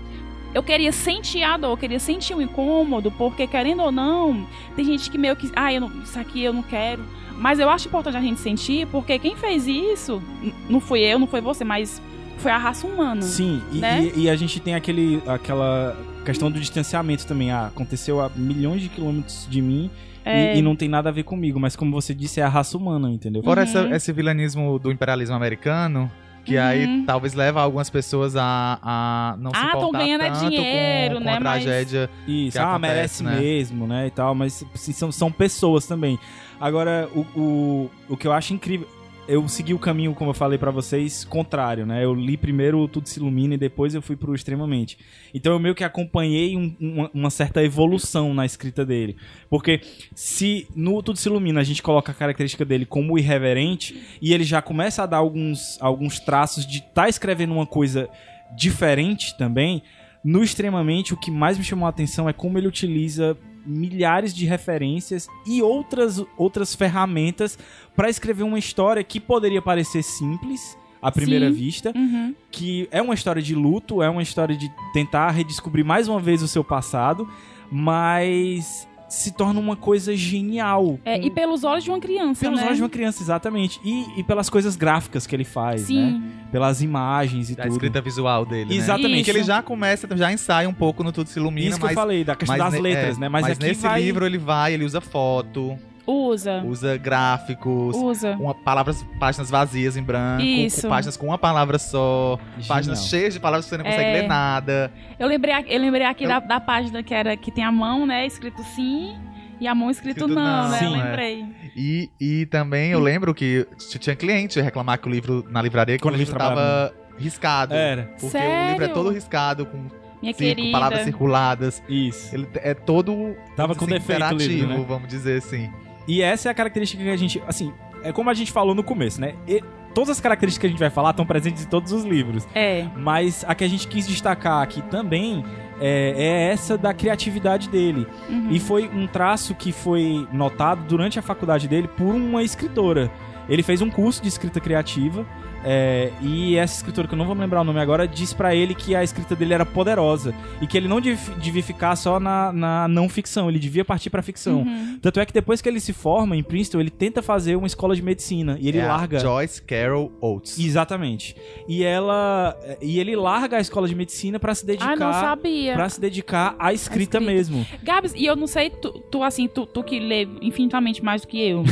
eu queria sentir a dor, eu queria sentir o incômodo, porque querendo ou não, tem gente que meio que, ah, eu não, isso aqui eu não quero. Mas eu acho importante a gente sentir, porque quem fez isso, não fui eu, não foi você, mas foi a raça humana. Sim, e, Né? e- e a gente tem aquele, aquela questão do distanciamento também. Ah, aconteceu a milhões de quilômetros de mim e- É. e, não tem nada a ver comigo. Mas como você disse, é a raça humana, entendeu? Fora Uhum. essa- esse vilanismo do imperialismo americano, que Uhum. aí talvez leva algumas pessoas a, a não se Ah, importar ganhando é tanto dinheiro, com, com né, a mas- tragédia. Isso, que ah, acontece, merece né? mesmo, né, e tal, mas assim, são, são pessoas também. Agora, o, o, o que eu acho incrível, eu segui o caminho, como eu falei pra vocês, contrário, né, eu li primeiro o Tudo Se Ilumina e depois eu fui pro Extremamente. Então eu meio que acompanhei um- uma, uma certa evolução na escrita dele. Porque se no Tudo Se Ilumina a gente coloca a característica dele como irreverente, e ele já começa a dar alguns, alguns traços de estar tá escrevendo uma coisa diferente também, no Extremamente, o que mais me chamou a atenção é como ele utiliza milhares de referências e outras, outras ferramentas para escrever uma história que poderia parecer simples à primeira Sim. vista, Uhum. que é uma história de luto, é uma história de tentar redescobrir mais uma vez o seu passado, mas se torna uma coisa genial. É, com- e pelos olhos de uma criança, pelos né? olhos de uma criança, exatamente. E, e pelas coisas gráficas que ele faz, Sim. né? Pelas imagens e Da tudo. escrita visual dele, né? Exatamente. Que ele já começa, já ensaia um pouco no Tudo Se Ilumina, Isso que mas... eu falei, da questão mas das letras, é, né? Mas, aqui nesse vai... livro ele vai, ele usa foto, Usa. usa gráficos, Usa. uma, palavras, páginas vazias em branco, Isso. com páginas com uma palavra só, páginas Genial. cheias de palavras que você não consegue É. ler nada. Eu lembrei, aqui- eu lembrei aqui Eu- Da, da página que era que tem a mão, né? Escrito sim e a mão escrito, Escrito não, não, né? Eu Sim. lembrei. E, e também eu lembro que tinha cliente reclamar que o livro na livraria que Quando o a gente livro tava riscado. Era, Porque o livro é Sério? todo riscado, com Minha cinco querida. palavras circuladas. isso. Ele é todo Tava com defeito o livro, né? vamos dizer assim. E essa é a característica que a gente, assim, é como a gente falou no começo, né? E todas as características que a gente vai falar estão presentes em todos os livros. É. Mas a que a gente quis destacar aqui também é, é essa da criatividade dele. Uhum. E foi um traço que foi notado durante a faculdade dele por uma escritora. Ele fez um curso de escrita criativa. É, e essa escritora, que eu não vou me lembrar o nome agora, disse pra ele que a escrita dele era poderosa. E que ele não dev- devia ficar só na, na não ficção, ele devia partir pra ficção. Uhum. Tanto é que depois que ele se forma em Princeton, ele tenta fazer uma escola de medicina. E ele é a larga. Joyce Carol Oates. Exatamente. E ela. E ele larga a escola de medicina pra se dedicar. Ah, não sabia. Pra se dedicar à escrita, escrita. mesmo. Gabs, e eu não sei, tu, tu, assim, tu, tu que lê infinitamente mais do que eu.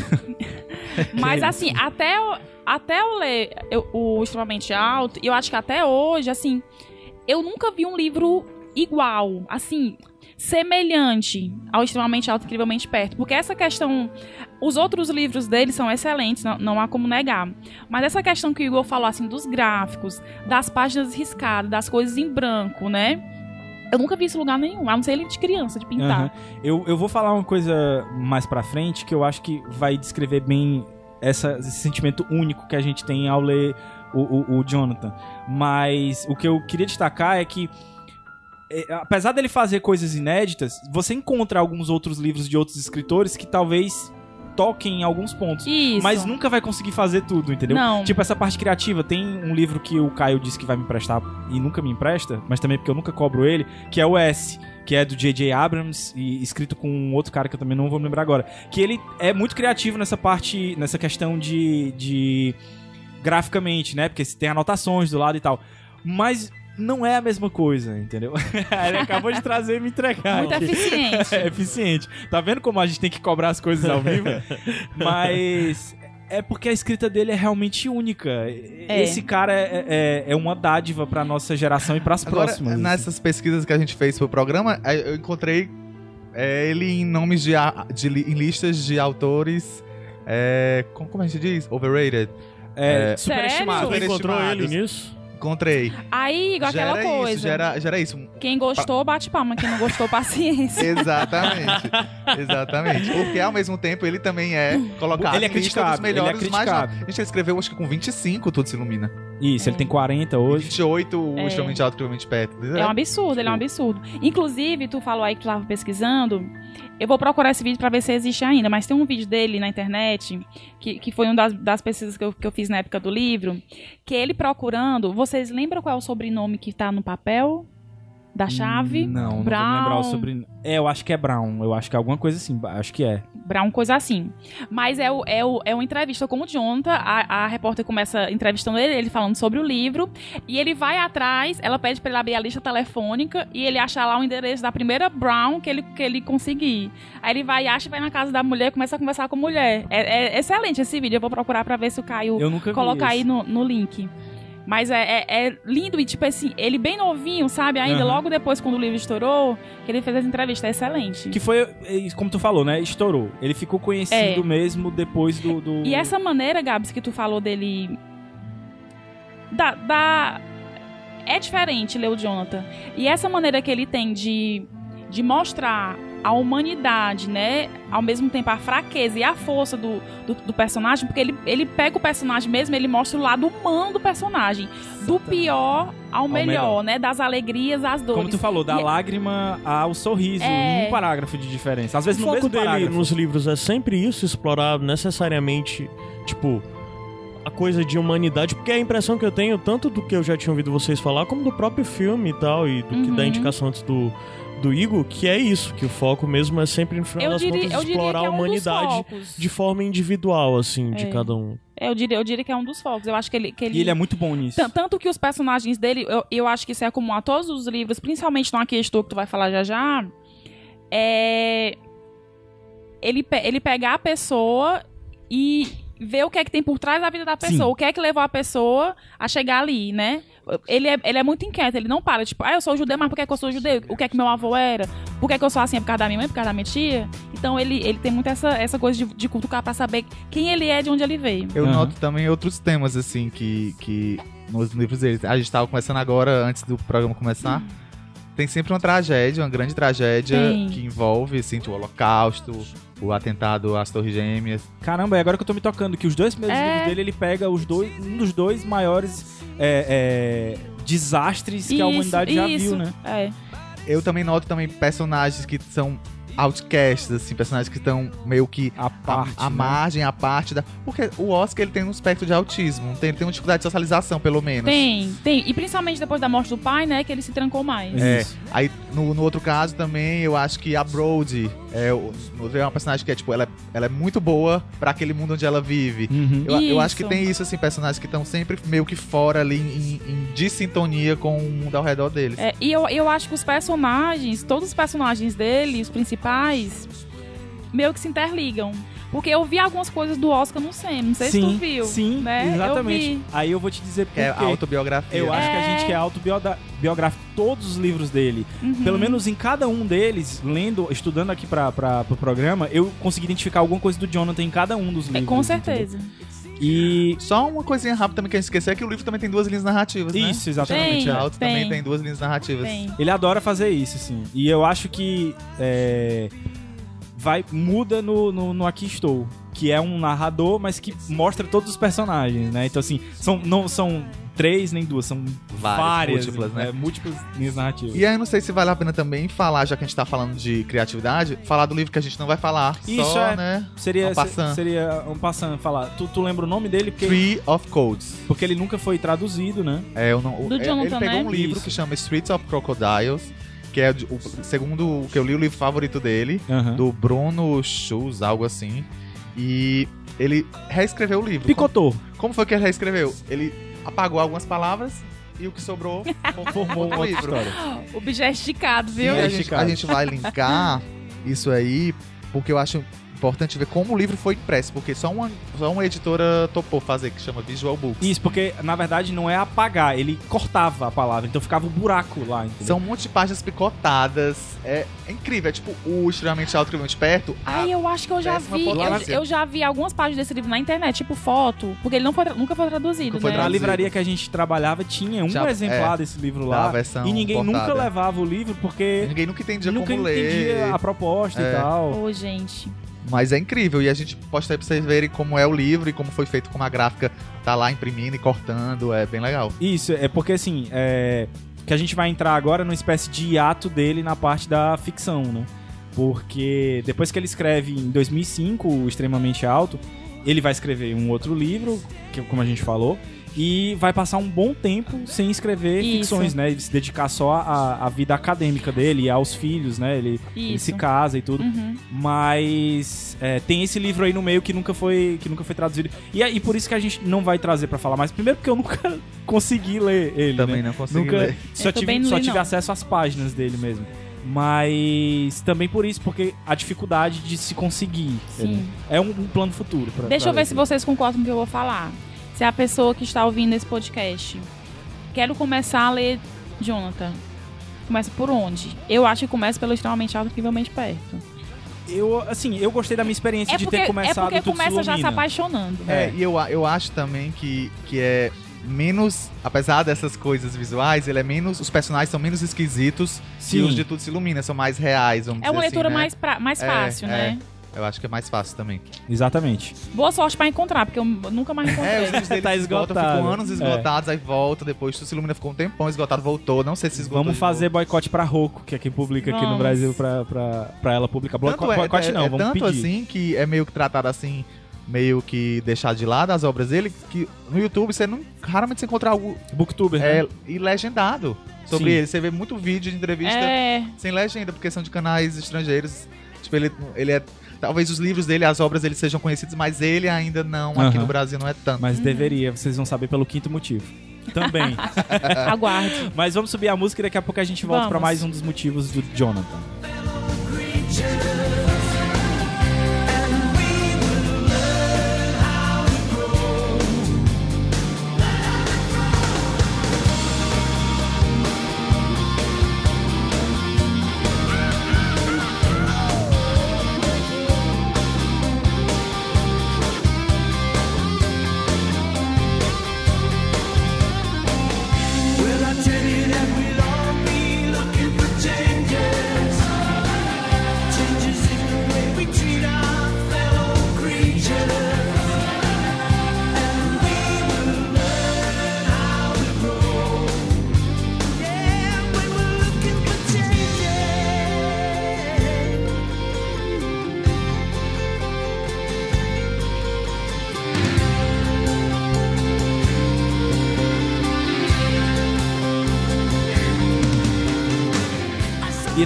Mas assim, até eu, até eu ler eu- o Extremamente Alto, eu acho que até hoje, assim, eu nunca vi um livro igual, assim, semelhante ao Extremamente Alto, Incrivelmente Perto. Porque essa questão. Os outros livros dele são excelentes, não, não há como negar. Mas essa questão que o Igor falou, assim, dos gráficos, das páginas riscadas, das coisas em branco, né? Eu nunca vi isso em lugar nenhum, a não ser ele de criança, de pintar. Aham. Eu, eu vou falar uma coisa mais pra frente que eu acho que vai descrever bem essa- esse sentimento único que a gente tem ao ler o, o, o Jonathan. Mas o que eu queria destacar é que é, apesar dele fazer coisas inéditas, você encontra alguns outros livros de outros escritores que talvez toquem em alguns pontos. Isso. Mas nunca vai conseguir fazer tudo, entendeu? Não. Tipo, essa parte criativa. Tem um livro que o Caio disse que vai me emprestar e nunca me empresta, mas também porque eu nunca cobro ele, que é o S, que é do J.J. Abrams e escrito com um outro cara que eu também não vou me lembrar agora. Que ele é muito criativo nessa parte, nessa questão de, de graficamente, né? Porque tem anotações do lado e tal. Mas não é a mesma coisa, entendeu? ele acabou de trazer e me entregar. Muito aqui. eficiente. É eficiente. Tá vendo como a gente tem que cobrar as coisas ao vivo? Mas é porque a escrita dele é realmente única. É. Esse cara é, é, é uma dádiva pra nossa geração e pras Agora, próximas. nessas pesquisas que a gente fez pro programa, eh, eu encontrei eh, ele em nomes de, a- de em listas de autores. eh, como, como a gente diz? Overrated. É, É, superestimado. Você encontrou ele Superestimados. nisso? Encontrei. Aí, igual já aquela era coisa. isso, já era, já era isso. Quem gostou, bate palma. Quem não gostou, paciência. Exatamente. Exatamente. Porque ao mesmo tempo ele também é colocado Ele é criticado, dos melhores, ele é mas criticado. não. A gente escreveu acho que com 25 tudo se ilumina. Isso, ele tem 40 hoje. 28 o É. extremamente alto, extremamente perto. É um absurdo, ele é um absurdo. Inclusive, tu falou aí que tu tava pesquisando. Eu vou procurar esse vídeo pra ver se existe ainda, mas tem um vídeo dele na internet, que, que foi uma das, das pesquisas que eu, que eu fiz na época do livro, que ele procurando. Vocês lembram qual é o sobrenome que tá no papel? Da chave? Não, não Brown. vou lembrar o sobrenome. É, eu acho que é Brown. Eu acho que é alguma coisa assim. Acho que é. Brown, coisa assim. Mas é, o, é, o, é uma entrevista com o Jonathan. A, a repórter começa entrevistando ele, ele falando sobre o livro. E ele vai atrás, ela pede pra ele abrir a lista telefônica e ele acha lá o endereço da primeira Brown que ele, que ele conseguir. Aí ele vai, acha, vai na casa da mulher, começa a conversar com a mulher. É, é excelente esse vídeo. Eu vou procurar pra ver se o Caio colocar aí no, no link. Mas é, é- é lindo e, tipo assim, ele bem novinho, sabe? Ainda Aham. logo depois, quando o livro estourou, que ele fez essa entrevista. É excelente. Que foi, é, como tu falou, né? Estourou. Ele ficou conhecido É. mesmo depois do. do- E essa maneira, Gabs, que tu falou dele. Da, da- É diferente ler o Jonathan. E essa maneira que ele tem de, de mostrar a humanidade, né? Ao mesmo tempo a fraqueza e a força do, do, do personagem, porque ele, ele pega o personagem mesmo, ele mostra o lado humano do personagem. Do pior ao, melhor, melhor. né? Das alegrias às dores. Como tu falou, da E- lágrima ao sorriso, É. em um parágrafo de diferença. Às vezes O no foco mesmo dele parágrafo. nos livros é sempre isso, explorar necessariamente, tipo, a coisa de humanidade, porque é a impressão que eu tenho, tanto do que eu já tinha ouvido vocês falar, como do próprio filme e tal, e do que Uhum. da indicação antes do, do Igor, que é isso, que o foco mesmo é sempre, no final Eu das diria, contas, explorar é a um humanidade de forma individual, assim, de É. cada um. Eu, diria, eu diria que é um dos focos. Eu acho que ele. Que ele... E ele é muito bom nisso. Tan- Tanto que os personagens dele, eu, eu acho que isso é comum a todos os livros, principalmente no Aqui Estou, que tu vai falar já já. É. Ele, pe- ele pegar a pessoa e ver o que é que tem por trás da vida da pessoa. Sim. O que é que levou a pessoa a chegar ali, né? Ele é, ele é muito inquieto, ele não para. Tipo, ah, eu sou judeu, mas por que, que eu sou judeu? O que é que meu avô era? Por que, que eu sou assim? É por causa da minha mãe, por causa da minha tia? Então ele, ele tem muito essa, essa coisa de, de cutucar pra saber quem ele é, de onde ele veio. Eu Aham. noto também outros temas, assim, que, que nos livros dele. A gente tava conversando agora, antes do programa começar. Tem sempre uma tragédia, uma grande tragédia Tem. que envolve, assim, o holocausto, o atentado às Torres Gêmeas. Caramba, é agora que eu tô me tocando, que os dois primeiros É. livros dele, ele pega os dois, um dos dois maiores é, é, desastres que a Isso, humanidade já isso. viu, né? É. Eu também noto também personagens que são outcasts, assim, personagens que estão meio que A a, parte. a né? margem, a parte da. Porque o Oscar ele tem um espectro de autismo, tem, ele tem uma dificuldade de socialização, pelo menos. Tem, tem. E principalmente depois da morte do pai, né? Que ele se trancou mais. É, Isso. aí no, no outro caso também, eu acho que a Brody é, o- é uma personagem que é, tipo, ela é, ela é muito boa pra aquele mundo onde ela vive. Uhum. Eu, eu acho que tem isso, assim, personagens que estão sempre meio que fora ali, em, em dissintonia com o mundo ao redor deles. É, e eu, eu acho que os personagens, todos os personagens dele, os principais, meio que se interligam. Porque eu vi algumas coisas do Oscar no Sam, não sei se tu viu. Sim, né? exatamente. Eu vi. Aí eu vou te dizer por Que é autobiografia. Eu acho que a É. gente quer autobiográfico todos os livros dele. Uhum. Pelo menos em cada um deles, lendo, estudando aqui para pra, pro programa, eu consegui identificar alguma coisa do Jonathan em cada um dos É, livros. com entendeu? certeza. E Só uma coisinha rápida também que a gente esqueceu é que o livro também tem duas linhas narrativas, né? Isso, exatamente. Extremamente Tem, alto também tem. tem duas linhas narrativas. Tem. ele adora fazer isso, sim. E eu acho que é, vai muda no, no, no Aqui Estou. que é um narrador, mas que mostra todos os personagens, né? Então, assim, são, não são três nem duas, são Várias, várias, múltiplas, né? é, múltiplas linhas narrativas. E aí não sei se vale a pena também falar, já que a gente tá falando de criatividade, falar do livro que a gente não vai falar. Isso só, é. né? Seria, Um passant. se- seria um passando falar. Tu, tu lembra o nome dele? Porque, Tree of Codes. porque ele nunca foi traduzido, né? É, eu não, Do é, Jonathan, ele pegou né? um livro Isso. que chama Streets of Crocodiles, que é o segundo o que eu li o livro favorito dele, Aham. do Bruno Schulz, algo assim. E ele reescreveu o livro. Picotou. Como, como foi que ele reescreveu? Ele apagou algumas palavras e o que sobrou Formou uma livro. história. O bicho é esticado, viu? a É gente, esticado. a gente vai linkar isso aí, porque eu acho importante ver como o livro foi impresso, porque só uma, só uma editora topou fazer, que chama Visual Books. Isso, porque na verdade não é apagar, ele cortava a palavra, então ficava um buraco lá, entendeu? São um monte de páginas picotadas. É, é incrível. É tipo o extremamente alto, extremamente perto. Ai, eu acho que eu já vi. Eu, eu já vi algumas páginas desse livro na internet, tipo foto, porque ele não foi, nunca foi traduzido, Nunca foi né? Na livraria que a gente trabalhava tinha um Já- exemplar é, desse livro lá. E ninguém importada. nunca levava o livro porque Ninguém nunca entendia nunca como ler. entendia a proposta É. e tal. Ô, gente. Mas é incrível. E a gente posta aí pra vocês verem como é o livro e como foi feito, como a gráfica tá lá imprimindo e cortando. É bem legal. Isso, é porque assim, é, que a gente vai entrar agora numa espécie de hiato dele na parte da ficção, né? Porque depois que ele escreve em 2005 o Extremamente Alto, ele vai escrever um outro livro, que como a gente falou, e vai passar um bom tempo sem escrever Isso. ficções, né? Ele se dedicar só à, à vida acadêmica dele e aos filhos, né? Ele, ele se casa e tudo. Uhum. Mas é, tem esse livro aí no meio que nunca foi, que nunca foi traduzido. E, aí por isso que a gente não vai trazer pra falar mais. Primeiro porque eu nunca consegui ler ele. Também né? não consegui Nunca, ler. Só tive, não só li, tive não. acesso às páginas dele mesmo. Mas também por isso, porque a dificuldade de se conseguir. Sim. É um, um plano futuro. Pra, Deixa pra eu ver se vocês concordam com o que eu vou falar. Se a pessoa que está ouvindo esse podcast quero começar a ler Jonathan, começa por onde? Eu acho que começa pelo extremamente alto, incrivelmente perto. Eu, assim, eu gostei da minha experiência É de porque, ter é começado porque Tudo começa já se apaixonando. É, e eu, eu acho também que, que é menos, apesar dessas coisas visuais, ele é menos, os personagens são menos esquisitos Sim. e os de Tudo se Ilumina são mais reais, vamos É uma dizer leitura assim, né? mais, pra- mais É, fácil, é. né? Eu acho que é mais fácil também. Exatamente. Boa sorte pra encontrar, porque eu nunca mais É, os encontrei. livros dele Tá esgotado. ficam anos É. esgotados, aí volta, depois Tudo se Ilumina ficou um tempão esgotado, voltou, não sei se esgotou Vamos fazer novo. boicote pra Roku, que é quem publica aqui no Vamos. Brasil pra, pra, pra ela publicar. Boico- Tanto é, boicote é- não, é vamos tanto pedir. assim que é meio que tratado assim, meio que deixado de lado as obras dele, que no YouTube você não, raramente você encontra algo Booktuber, né? é, e legendado sobre Sim. ele. Você vê muito vídeo de entrevista É, sem legenda, porque são de canais estrangeiros. Tipo, ele, ele é. Talvez os livros dele, as obras dele sejam conhecidos, mas ele ainda não, aqui Aham. no Brasil não é tanto. Mas deveria, vocês vão saber pelo quinto motivo. Também. aguarde. Mas vamos subir a música e daqui a pouco a gente volta pra mais um dos motivos do Jonathan.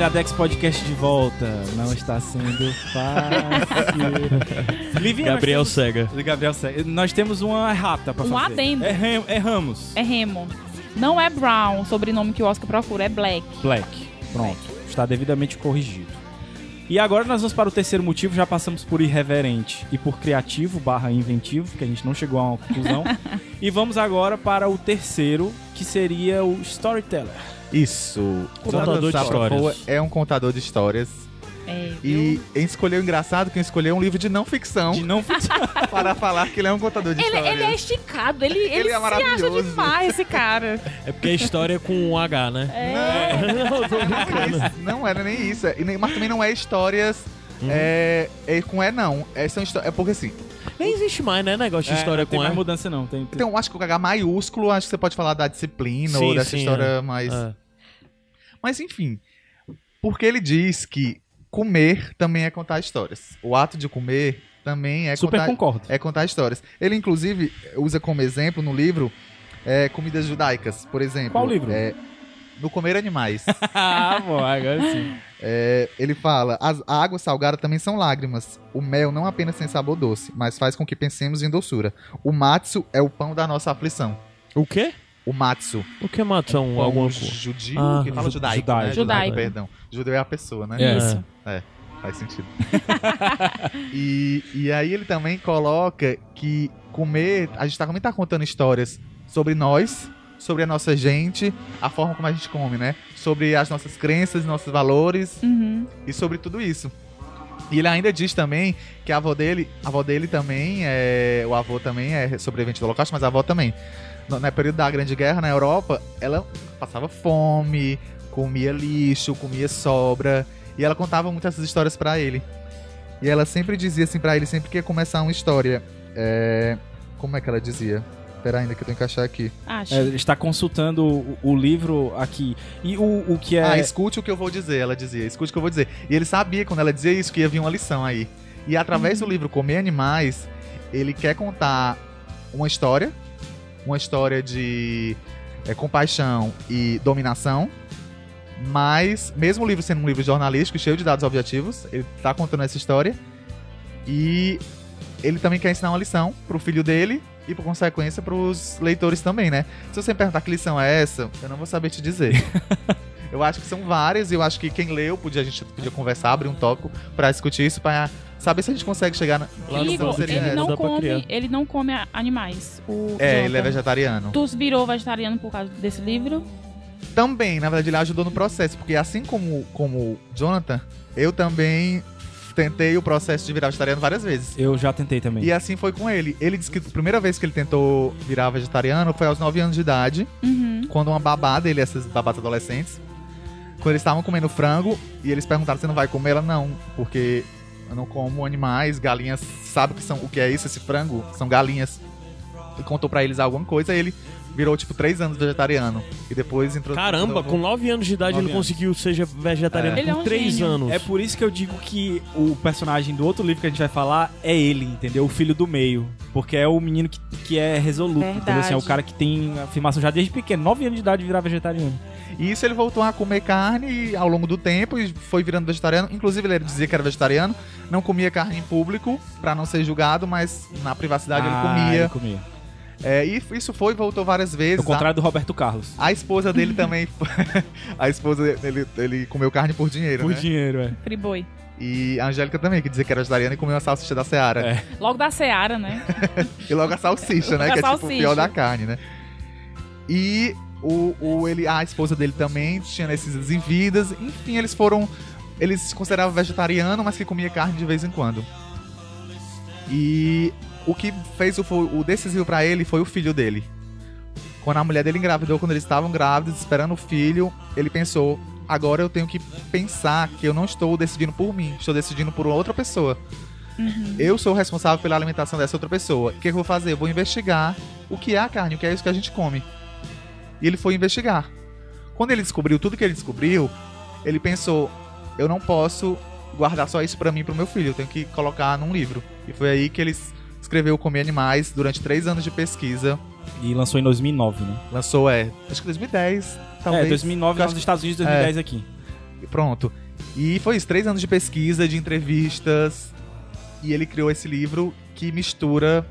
Iradex Podcast de volta. Não está sendo fácil. Livinha, Gabriel temos... Gabriel Sega. Nós temos uma rata pra Um fazer. adendo. Erram- Erramos. É Remo. Não é Brown, o sobrenome que o Oscar procura, é Black. Black. Pronto. Está devidamente corrigido. E agora nós vamos para o terceiro motivo. Já passamos por irreverente e por criativo barra inventivo, que a gente não chegou a uma conclusão. e vamos agora para o terceiro, que seria o storyteller. Isso. Contador de Jonathan Safra histórias. É um contador de histórias. É, E quem escolheu engraçado, quem escolheu um livro de não ficção De não ficção. para falar que ele é um contador de Ele, histórias. ele é esticado, ele, ele, Ele é se acha maravilhoso. demais, esse cara. É porque a história é com um H, né? Não, não, é isso. não era nem isso. E nem- Mas também não é histórias É, é com E não. É história. É porque assim. Nem existe mais, né, negócio de É, história não tem com mais E. mudança não. Tem, tem- Então, eu acho que o H maiúsculo, acho que você pode falar da disciplina Sim, ou dessa sim, história é. mais. É. Mas enfim. Porque ele diz que comer também é contar histórias. O ato de comer também é Super contar concordo. é contar histórias. Ele, inclusive, usa como exemplo no livro é, comidas judaicas, por exemplo. Qual livro? É, no Comer Animais. ah, bom, agora sim. É, ele fala: "As- a água salgada também são lágrimas. O mel não apenas tem sabor doce, mas faz com que pensemos em doçura. O matsu é o pão da nossa aflição. O quê? O matsu. O que mata um, Pão alguma coisa? judio, Ah, que fala ju- judaico, judaico. né? Judaico. Perdão. Judeu é a pessoa, né? É. Isso. Faz sentido. e, e aí ele também coloca que comer, a gente tá, também tá contando histórias sobre nós, sobre a nossa gente, a forma como a gente come, né? Sobre as nossas crenças, nossos valores Uhum. e sobre tudo isso. E ele ainda diz também que a avó dele, a avó dele também é, o avô também é sobrevivente do Holocausto, mas a avó também. No, período da Grande Guerra na Europa, ela passava fome, comia lixo, comia sobra, e ela contava muitas essas histórias pra ele. E ela sempre dizia assim pra ele, sempre que ia começar uma história, é, como é que ela dizia? Pera ainda que eu tenho que achar aqui. Acho. É, ele está consultando o, o livro aqui. E o, o que é. Ah, escute o que eu vou dizer, ela dizia. Escute o que eu vou dizer. E ele sabia, quando ela dizia isso, que ia vir uma lição aí. E através do livro Comer Animais, ele quer contar uma história. Uma história de é, compaixão e dominação. Mas, mesmo o livro sendo um livro jornalístico, cheio de dados objetivos, ele tá contando essa história. E ele também quer ensinar uma lição pro filho dele e, por consequência, pros leitores também, né? Se você me perguntar que lição é essa, eu não vou saber te dizer. eu acho que são várias e eu acho que quem leu, podia, a gente podia conversar, abrir um tópico pra discutir isso, pra saber se a gente consegue chegar na. Claro, lição Igor, seria ele não come, ele não come animais. O É, ele é Jonathan. vegetariano. Tu virou vegetariano por causa desse livro? Também, na verdade, ele ajudou no processo, porque assim como como Jonathan, eu também tentei o processo de virar vegetariano várias vezes. Eu já tentei também. E assim foi com ele. Ele disse que a primeira vez que ele tentou virar vegetariano foi aos 9 anos de idade, Uhum. quando uma babá dele, essas babás adolescentes, quando eles estavam comendo frango e eles perguntaram se não vai comer, ela não, porque eu não como animais, galinhas, sabe o que são o que é isso esse frango? São galinhas. E contou pra eles alguma coisa, e ele virou tipo 3 anos vegetariano e depois entrou Caramba, com 9 anos de idade Nove ele anos. conseguiu ser vegetariano É. Ele é por um 3 gênio. anos. É por isso que eu digo que o personagem do outro livro que a gente vai falar é ele, entendeu? O filho do meio. Porque é o menino que, que é resoluto, entendeu? Assim, é o cara que tem afirmação já desde pequeno, 9 anos de idade virar vegetariano. E isso ele voltou a comer carne ao longo do tempo e foi virando vegetariano. Inclusive, ele dizia que era vegetariano, não comia carne em público pra não ser julgado, mas na privacidade Ah, ele comia. ele comia. É, e isso foi e voltou várias vezes. Ao contrário do Roberto Carlos. A, a esposa dele também. a esposa dele, ele comeu carne por dinheiro, Por né? dinheiro, é. E Friboi. a Angélica também, que dizia que era vegetariana e comeu a salsicha da Seara. É. Logo da Seara, né? E logo a salsicha, né? Logo a que é tipo o pior da carne, né? E o, o, ele, a esposa dele também tinha esses em vidas. Enfim, eles foram. Eles se consideravam vegetariano, mas que comia carne de vez em quando. E o que fez o, o decisivo pra ele foi o filho dele. Quando a mulher dele engravidou, quando eles estavam grávidos, esperando o filho, ele pensou: agora eu tenho que pensar que eu não estou decidindo por mim, estou decidindo por outra pessoa. Eu sou responsável pela alimentação dessa outra pessoa. O que eu vou fazer? Eu vou investigar o que é a carne, o que é isso que a gente come. E ele foi investigar. Quando ele descobriu tudo que ele descobriu, ele pensou: eu não posso guardar só isso pra mim e pro meu filho, eu tenho que colocar num livro. E foi aí que ele escreveu Comer Animais durante três anos de pesquisa. E lançou em 2009, né? Lançou, é, acho que 2010, talvez. É, 2009 Eu lá acho nos Estados Unidos, 2010 aqui. Pronto. E foi isso, três anos de pesquisa, de entrevistas. E ele criou esse livro que mistura.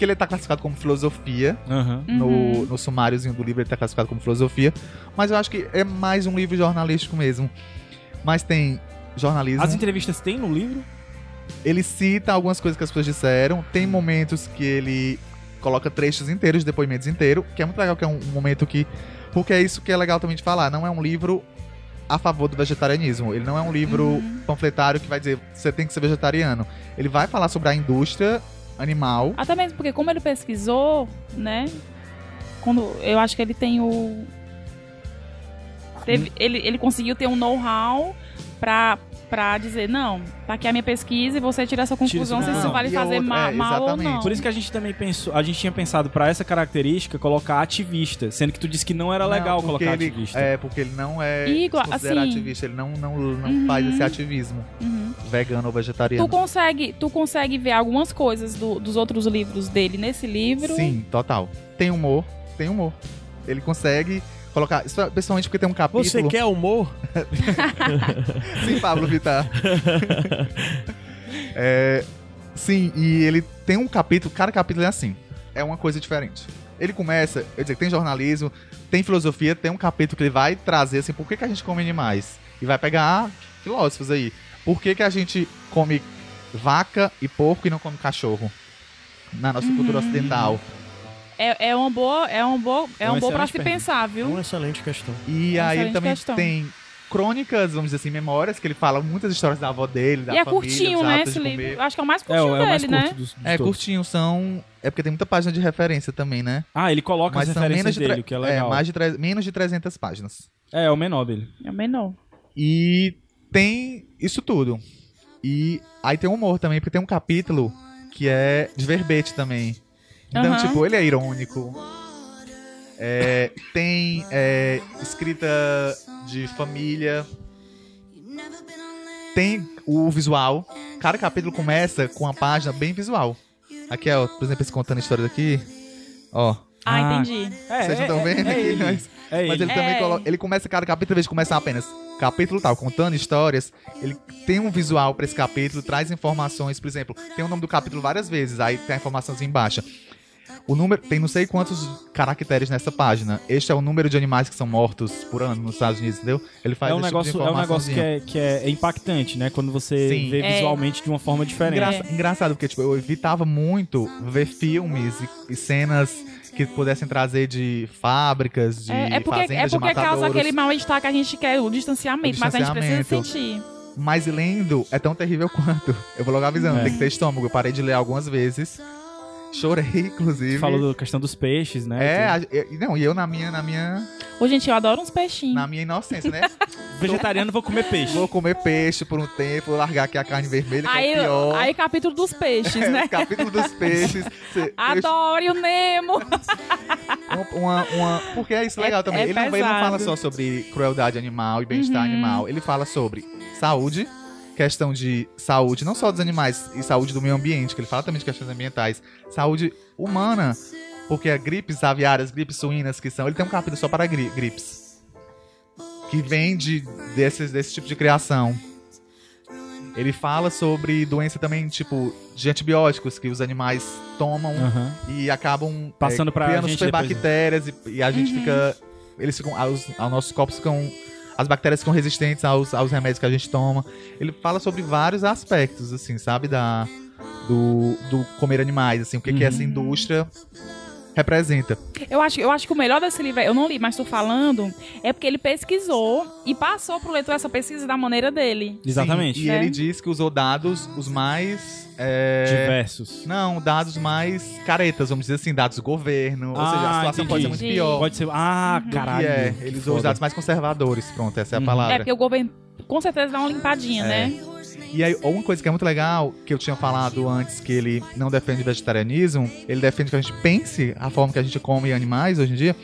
Que ele tá classificado como filosofia. Aham. No, Uhum. no sumáriozinho do livro ele tá classificado como filosofia. Mas eu acho que é mais um livro jornalístico mesmo. Mas tem jornalismo. As entrevistas tem no livro? Ele cita algumas coisas que as pessoas disseram. Tem momentos que ele coloca trechos inteiros, depoimentos inteiros, que é muito legal, que é um, um momento que. Porque é isso que é legal também de falar. Não é um livro a favor do vegetarianismo. Ele não é um livro panfletário que vai dizer você tem que ser vegetariano. Ele vai falar sobre a indústria animal. Até mesmo porque como ele pesquisou, né? Quando eu acho que ele tem o teve, ele, ele conseguiu ter um know-how pra pra dizer, não, tá aqui a minha pesquisa e você tira a sua conclusão se isso E a fazer outra- ma- é, mal ou exatamente. não. Por isso que a gente também pensou, a gente tinha pensado pra essa característica colocar ativista, sendo que tu disse que não era legal Não, porque colocar ele, ativista. É, porque ele não é Igual- assim- ativista, ele não, não, não Uhum. faz esse ativismo Uhum. vegano ou vegetariano. Tu consegue, tu consegue ver algumas coisas do- dos outros livros dele nesse livro? Sim, total. Tem humor, tem humor. Ele consegue colocar, principalmente porque tem um capítulo... Você quer humor? Sim, Pablo Vittar. É, sim, e ele tem um capítulo, cada capítulo é assim. É uma coisa diferente. Ele começa, eu dizer, tem jornalismo, tem filosofia, tem um capítulo que ele vai trazer assim, por que, que a gente come animais? E vai pegar filósofos aí. Por que, que a gente come vaca e porco e não come cachorro? Na nossa cultura ocidental. É, é uma boa, é uma boa, é uma boa pra excelente se pergunta. pensar, É viu? uma excelente questão. E É aí ele também questão. tem crônicas, vamos dizer assim, memórias, que ele fala muitas histórias da avó dele, da E é família, curtinho, dos né, hábitos esse livro. acho que é o mais É, curtinho o- é o mais dele, né? curto dos, dos É, todos. curtinho, são. É porque tem muita página de referência também, né? Ah, ele coloca Mas as referências menos de, tre- dele, que é legal. mais de tre- menos de 300 páginas. É, é o menor dele. É o menor. E tem isso tudo. E aí tem humor também, porque tem um capítulo que é de verbete também. Então, Aham. tipo, ele é irônico. É, tem é, escrita de família. Tem o visual. Cada capítulo começa com uma página bem visual. Aqui, ó, por exemplo, esse contando histórias aqui. Ó. Ah, Ah, entendi. É, Vocês não estão vendo é aqui? ele. Mas, É mas ele. também É. coloca. Ele começa cada capítulo, em vez de começar apenas capítulo tal, contando histórias, ele tem um visual pra esse capítulo, traz informações, por exemplo, tem o nome do capítulo várias vezes, aí tem a informaçãozinha embaixo. O número tem não sei quantos caracteres nessa página. Este é o número de animais que são mortos por ano nos Estados Unidos, entendeu? Ele faz É um esse negócio, tipo de é um negócio que, é, que é, é impactante, né? Quando você Sim. vê É. visualmente de uma forma diferente. Engraça- Engraçado, porque tipo, eu evitava muito ver filmes e, e cenas que pudessem trazer de fábricas, de É, é porque, fazendas, é de porque causa matadouros. aquele mal-estar que a gente quer, o distanciamento, O mas a gente precisa distanciamento. sentir. Mas lendo é tão terrível quanto. Eu vou logo avisando, É. tem que ter estômago. Eu parei de ler algumas vezes. Chorei, inclusive. Você falou da questão dos peixes, né? É, a- e- não, e eu na minha, na minha, Ô, gente, eu adoro uns peixinhos. na minha inocência, né? Vegetariano, vou comer peixe. Vou comer peixe por um tempo, vou largar aqui a carne vermelha, que Aí, é o pior. aí, capítulo dos peixes, É, né? Capítulo dos peixes. Cê- Adoro o Nemo. uma, uma- porque é isso legal É- também. é ele, não, ele não fala só sobre crueldade animal e bem-estar Uhum. animal. Ele fala sobre saúde, questão de saúde, não só dos animais, e saúde do meio ambiente, que ele fala também de questões ambientais. Saúde humana, porque a gripes aviárias, gripes suínas que são. Ele tem um capítulo só para gri- gripes. Que vem de, desses, desse tipo de criação. Ele fala sobre doença também, tipo, de antibióticos que os animais tomam Aham. e acabam Passando é, criando gente superbactérias e, e a gente Uhum. fica. Eles ficam. Aos, aos nossos corpos ficam. As bactérias ficam resistentes aos, aos remédios que a gente toma. Ele fala sobre vários aspectos, assim, sabe? Da, do, do comer animais, assim, o que, que Uhum. essa indústria representa. Eu acho, eu acho que o melhor desse livro, eu não li, mas tô falando, é porque ele pesquisou e passou pro leitor essa pesquisa da maneira dele. Exatamente. Sim, e É. ele diz que usou dados os mais. é, Diversos. Não, dados mais caretas, vamos dizer assim, dados do governo. ou seja, a Ah, situação pode ser muito entendi. pior. Pode ser. Ah, do caralho. é. Ele usou os dados mais conservadores. Pronto, essa é a Uhum. palavra. É, porque o governo com certeza dá uma limpadinha, É. né? E aí, uma coisa que é muito legal, que eu tinha falado antes, que ele não defende vegetarianismo, ele defende que a gente pense a forma que a gente come animais hoje em dia.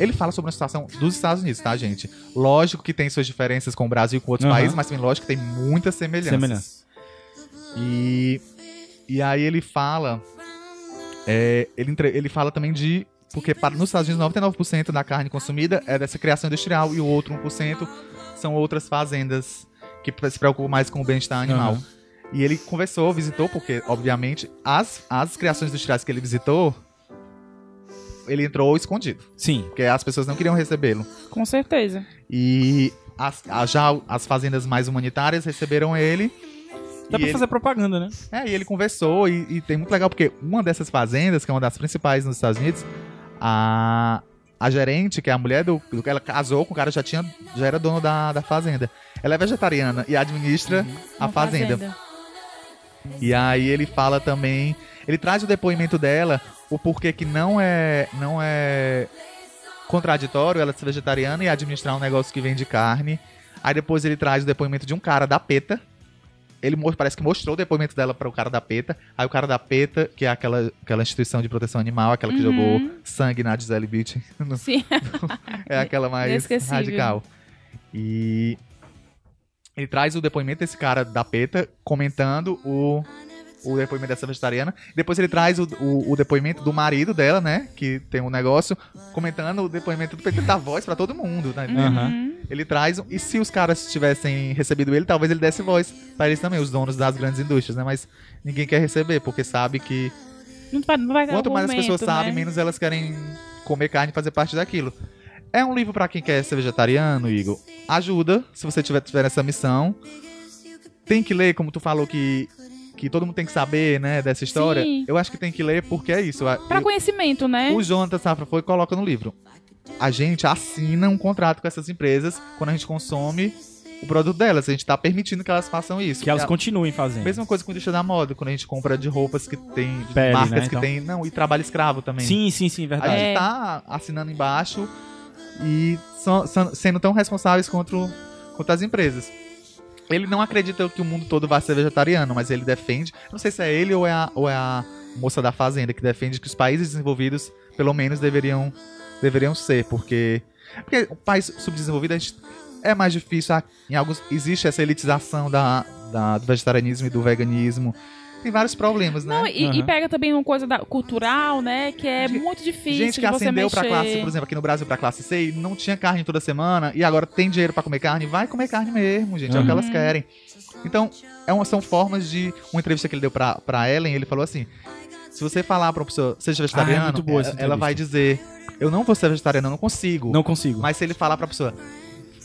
Ele fala sobre a situação dos Estados Unidos, tá, gente? Lógico que tem suas diferenças com o Brasil e com outros Aham. países, mas também lógico que tem muitas semelhanças. Semelhança. E, e aí ele fala. é, ele, ele fala também de. Porque para, nos Estados Unidos, 99% da carne consumida é dessa criação industrial e o outro 1% são outras fazendas que se preocupam mais com o bem-estar animal. Aham. E ele conversou, visitou, porque, obviamente, as, as criações industriais que ele visitou, ele entrou escondido. Sim. Porque as pessoas não queriam recebê-lo. Com certeza. E as, a- já as fazendas mais humanitárias receberam ele. Dá e pra ele- fazer propaganda, né? é, e ele conversou e, e tem muito legal, porque uma dessas fazendas, que é uma das principais nos Estados Unidos, a, a gerente, que é a mulher do, do que ela casou com o cara, já, tinha, já era dono da, da fazenda. Ela é vegetariana e administra a Uma fazenda. E aí ele fala também, ele traz o depoimento dela, o porquê que não é, não é contraditório ela ser vegetariana e administrar um negócio que vende carne. Aí depois ele traz o depoimento de um cara da PETA. Ele parece que mostrou o depoimento dela para o cara da PETA. Aí o cara da PETA, que é aquela, aquela instituição de proteção animal, aquela que Uhum. jogou sangue na Gisele Bündchen, Sim. é aquela mais radical. E ele traz o depoimento desse cara da PETA comentando o, o depoimento dessa vegetariana. Depois ele traz o, o, o depoimento do marido dela, né? Que tem um negócio, comentando o depoimento do PT da voz pra todo mundo, né? Uhum. Ele traz. E se os caras tivessem recebido ele, talvez ele desse voz pra eles também, os donos das grandes indústrias, né? Mas ninguém quer receber, porque sabe que Não vai, não vai Quanto mais as pessoas sabem, né? menos elas querem comer carne e fazer parte daquilo. É um livro pra quem quer ser vegetariano, Igor. Ajuda, se você tiver, tiver essa missão. Tem que ler, como tu falou que, que todo mundo tem que saber, né, dessa história. Sim. Eu acho que tem que ler porque é isso. Pra Eu- conhecimento, né? o Jonathan Safra foi e coloca no livro. A gente assina um contrato com essas empresas quando a gente consome o produto delas. A gente tá permitindo que elas façam isso. Que elas a- continuem fazendo. Mesma coisa com a indústria da moda, quando a gente compra de roupas que tem, de Pele, marcas né, que então. tem. Não, e trabalho escravo também. Sim, sim, sim, A verdade. gente É. tá assinando embaixo e sendo tão responsáveis contra, contra as empresas. Ele não acredita que o mundo todo vai ser vegetariano, mas ele defende. Não sei se é ele ou é a, ou é a moça da fazenda que defende que os países desenvolvidos, pelo menos, deveriam, deveriam ser, porque. Porque o país subdesenvolvido a gente, é mais difícil. Em alguns, existe essa elitização da, da- do vegetarianismo e do veganismo. Tem vários problemas, né? Não, e, e Aham. pega também uma coisa da- cultural, né? Que é Gente- muito difícil Gente que de mexer. pra classe, por exemplo, aqui no Brasil pra classe C, e não tinha carne toda semana e agora tem dinheiro pra comer carne, vai comer carne mesmo, gente, é o que Uhum. elas querem. Então, é uma, são formas de. Uma entrevista que ele deu pra, pra Ellen, ele falou assim: se você falar pra uma pessoa, seja vegetariano, Ah, é boa ela, ela vai dizer: eu não vou ser vegetariano, eu não consigo. Não consigo. Mas se ele falar pra pessoa,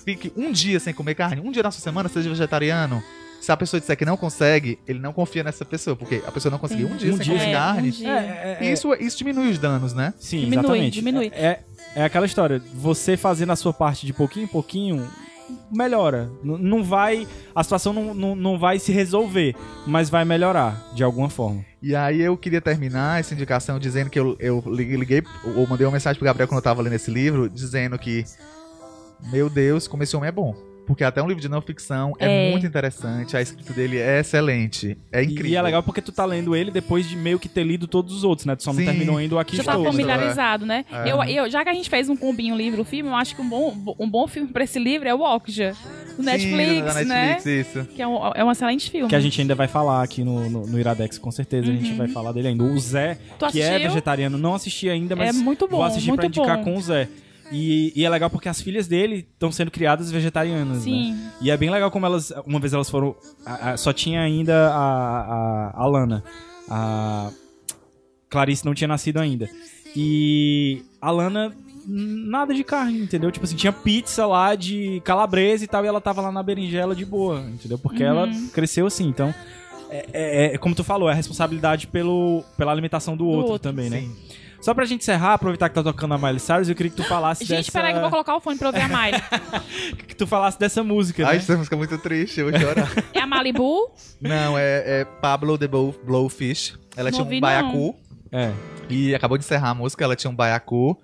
fique um dia sem comer carne, um dia na sua semana, seja vegetariano. Se a pessoa disser que não consegue, ele não confia nessa pessoa, porque a pessoa não conseguiu um dia Um sem dia comer É, carne. um dia. É, é, E isso, isso diminui os danos, né? Sim, Diminui, exatamente. diminui. É, é, é aquela história, você fazendo a sua parte de pouquinho em pouquinho, melhora. N- não vai. A situação não, não, não vai se resolver, mas vai melhorar de alguma forma. E aí eu queria terminar essa indicação dizendo que eu, eu liguei, ou mandei uma mensagem pro Gabriel quando eu tava lendo esse livro, dizendo que, meu Deus, como esse homem é bom. Porque até um livro de não ficção é, É. muito interessante, a escrita dele é excelente, é incrível. E é legal porque tu tá lendo ele depois de meio que ter lido todos os outros, né? Tu só não Sim. terminou ainda o Aqui Já tá Estou. né? familiarizado, né? É. Eu, eu, já que a gente fez um combinho livro-filme, eu acho que um bom, um bom filme pra esse livro é o Okja, do Sim, Netflix, né? Netflix, isso. Que é um, é um excelente filme. Que a gente ainda vai falar aqui no, no, no Iradex, com certeza a gente vai falar dele ainda. O Zé, Tu que é vegetariano, não assisti ainda, mas É muito bom, vou assistir muito pra indicar bom. com o Zé. E, e é legal porque as filhas dele estão sendo criadas vegetarianas, Sim. né? E é bem legal como elas, uma vez elas foram, a- a- só tinha ainda a, a, a Lana, a Clarice não tinha nascido ainda. E a Lana, nada de carne, entendeu? Tipo assim, tinha pizza lá de calabresa e tal, e ela tava lá na berinjela de boa, entendeu? Porque ela cresceu assim, então... É, é- é como tu falou, é a responsabilidade pelo, pela alimentação do, outro, outro, também, né? Só pra gente encerrar, aproveitar que tá tocando a Miley Cyrus, eu queria que tu falasse Gente, dessa... peraí que eu vou colocar o fone pra ouvir a Miley. que tu falasse dessa música, Ai, né? essa música é muito triste, eu vou chorar. é a Malibu? não, é, é Pablo the Blow, Blowfish. Ela Não tinha um baiacu. É. E acabou de encerrar a música, ela tinha um baiacu.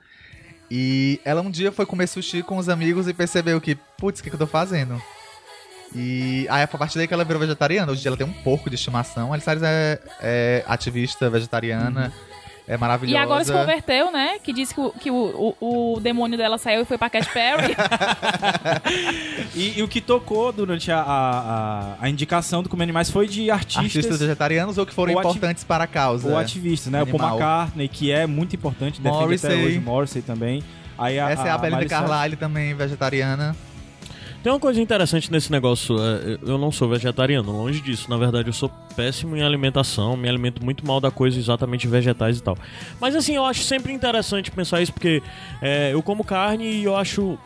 E ela um dia foi comer sushi com os amigos e percebeu que, putz, o que, que eu tô fazendo? E aí, a partir daí que ela virou vegetariana. Hoje em dia ela tem um porco de estimação. A Alice Cyrus é, é ativista vegetariana, é E maravilhosa. agora se converteu, né? Que disse que, o, que o, o, o demônio dela saiu e foi pra Cat Perry. E, e o que tocou durante a, a, a- a indicação do Comer Animais foi de artistas, Artistas vegetarianos ou que foram ou importantes para a causa. ou ativistas, né? O Paul Animal. McCartney, que é muito importante, defende Morrissey. até hoje, Morrissey também. Aí a, Essa é a Belinda Miley Cyrus- Carlyle também, vegetariana. Tem uma coisa interessante nesse negócio. é, Eu não sou vegetariano, longe disso. Na verdade, eu sou péssimo em alimentação, me alimento muito mal da coisa exatamente vegetais e tal. Mas assim, eu acho sempre interessante pensar isso, porque é, eu como carne e eu acho.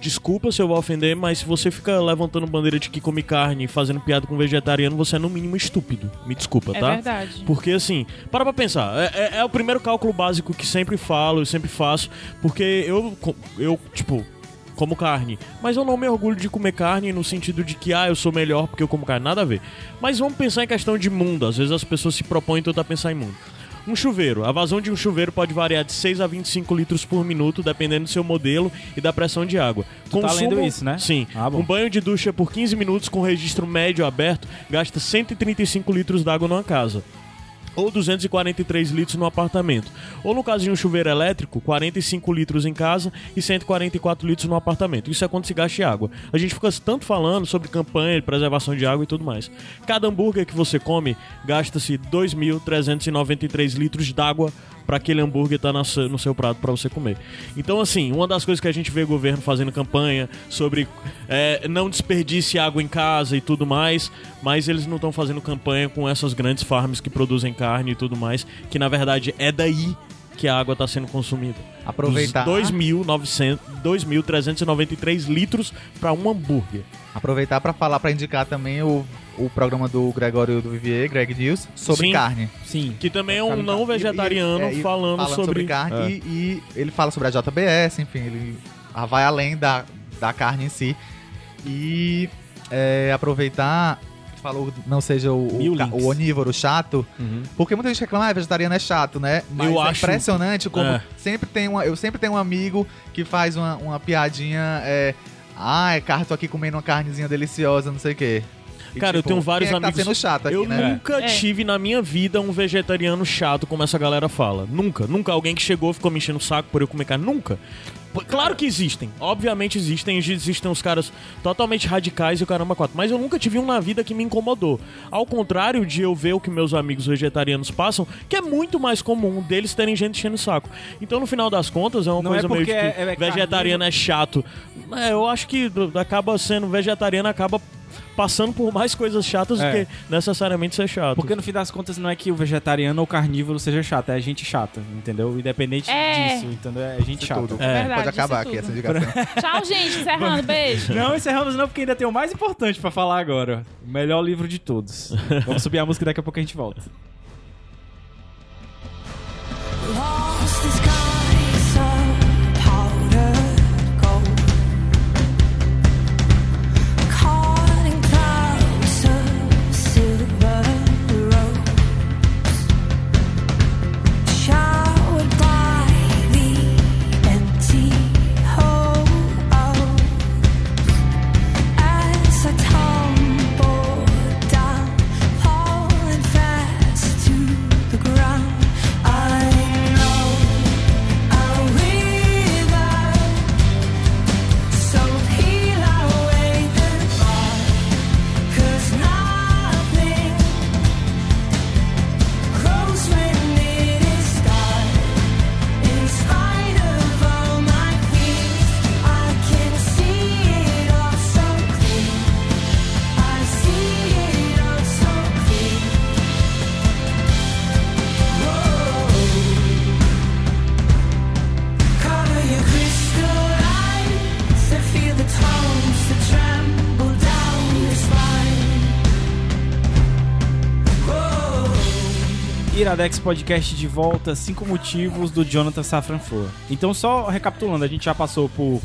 Desculpa se eu vou ofender, mas se você fica levantando bandeira de que come carne e fazendo piada com vegetariano, você é no mínimo estúpido. Me desculpa, é tá? verdade. Porque assim, para pra pensar, é, é- é o primeiro cálculo básico que sempre falo, eu sempre faço, porque eu, eu, tipo, como carne, mas eu não me orgulho de comer carne no sentido de que, ah, eu sou melhor porque eu como carne, nada a ver. Mas vamos pensar em questão de mundo, às vezes as pessoas se propõem tentar pensar em mundo. Um chuveiro. A vazão de um chuveiro pode variar de 6 a 25 litros por minuto, dependendo do seu modelo e da pressão de água. Tu tá lendo isso, né? Sim. Ah, um banho de ducha por 15 minutos com registro médio aberto gasta 135 litros d'água numa casa. Ou 243 litros no apartamento. Ou no caso de um chuveiro elétrico, 45 litros em casa e 144 litros no apartamento. Isso é quando se gasta água. A gente fica tanto falando sobre campanha de preservação de água e tudo mais. Cada hambúrguer que você come gasta-se 2.393 litros d'água para aquele hambúrguer estar no seu- no seu prato para você comer. Então, assim, uma das coisas que a gente vê o governo fazendo campanha sobre é, não desperdice água em casa e tudo mais, mas eles não estão fazendo campanha com essas grandes farms que produzem carne e tudo mais, que na verdade é daí que a água está sendo consumida. Aproveitar. Dos 2.900 2.393 litros para um hambúrguer. Aproveitar pra falar, pra indicar também o, o programa do Gregório do Vivier, Greg News, sobre Sim. carne. Sim. Que também é um não vegetariano E- e- é, e falando, sobre, carne. É. E, e ele fala sobre a JBS, enfim, ele ah, vai além da, da carne em si. E é, aproveitar, falou não seja o, o, o onívoro chato, Uhum. porque muita gente reclama, ah, vegetariano é chato, né? Mas Eu é acho- impressionante como É. sempre tem uma, eu sempre tenho um amigo que faz uma, uma piadinha, é, ah, é cara, tô aqui comendo uma carnezinha deliciosa, não sei o quê. Cara, eu tenho vários quem é que amigos- Tá sendo chato aqui, Eu né? nunca É. tive na minha vida um vegetariano chato como essa galera fala. Nunca. Nunca alguém que chegou e ficou me enchendo o saco por eu comer carne. Nunca. Claro que existem. Obviamente existem. Existem os caras totalmente radicais e o caramba quatro. Mas eu nunca tive um na vida que me incomodou. Ao contrário de eu ver o que meus amigos vegetarianos passam, que é muito mais comum deles terem gente enchendo o saco. Então, no final das contas, é uma Não é coisa meio de porque que é- é vegetariano é chato. É, eu acho que acaba sendo vegetariano, acaba passando por mais coisas chatas É. do que necessariamente ser chato. Porque no fim das contas não é que o vegetariano ou carnívoro seja chato, é gente chata, entendeu? Independente É. disso, entendeu? É gente chata. Tudo. É. Verdade, Pode acabar disse aqui essa indicação. Tchau, gente. Encerrando. Beijo. Não, encerramos não, porque ainda tem o mais importante pra falar agora. O melhor livro de todos. Vamos subir a música e daqui a pouco a gente volta. Iradex Podcast de volta, cinco motivos do Jonathan Safran Foer. Então, só recapitulando, a gente já passou por.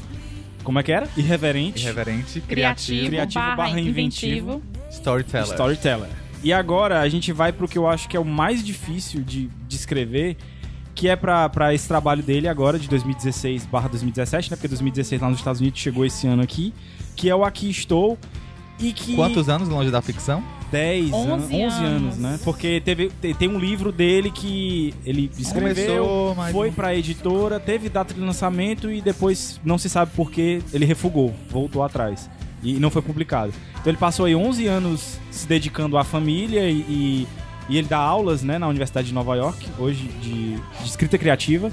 Como é que era? Irreverente, Irreverente, Criativo, criativo, Criativo barra, barra inventivo. storyteller. storyteller. E agora a gente vai pro que eu acho que é o mais difícil de, de escrever, que é pra, pra esse trabalho dele agora, de 2016 barra 2017, né? Porque 2016 lá nos Estados Unidos chegou esse ano aqui, que é o Aqui Estou. E que. Quantos anos longe da ficção? 10 anos, 11 11 anos, anos. né? Porque teve, te- tem um livro dele que ele escreveu, Começou, mas foi pra editora, teve data de lançamento e depois não se sabe por que ele refugou, voltou atrás. E não foi publicado. Então ele passou aí 11 anos se dedicando à família e, e, e ele dá aulas né, na Universidade de Nova York, hoje de, de escrita criativa.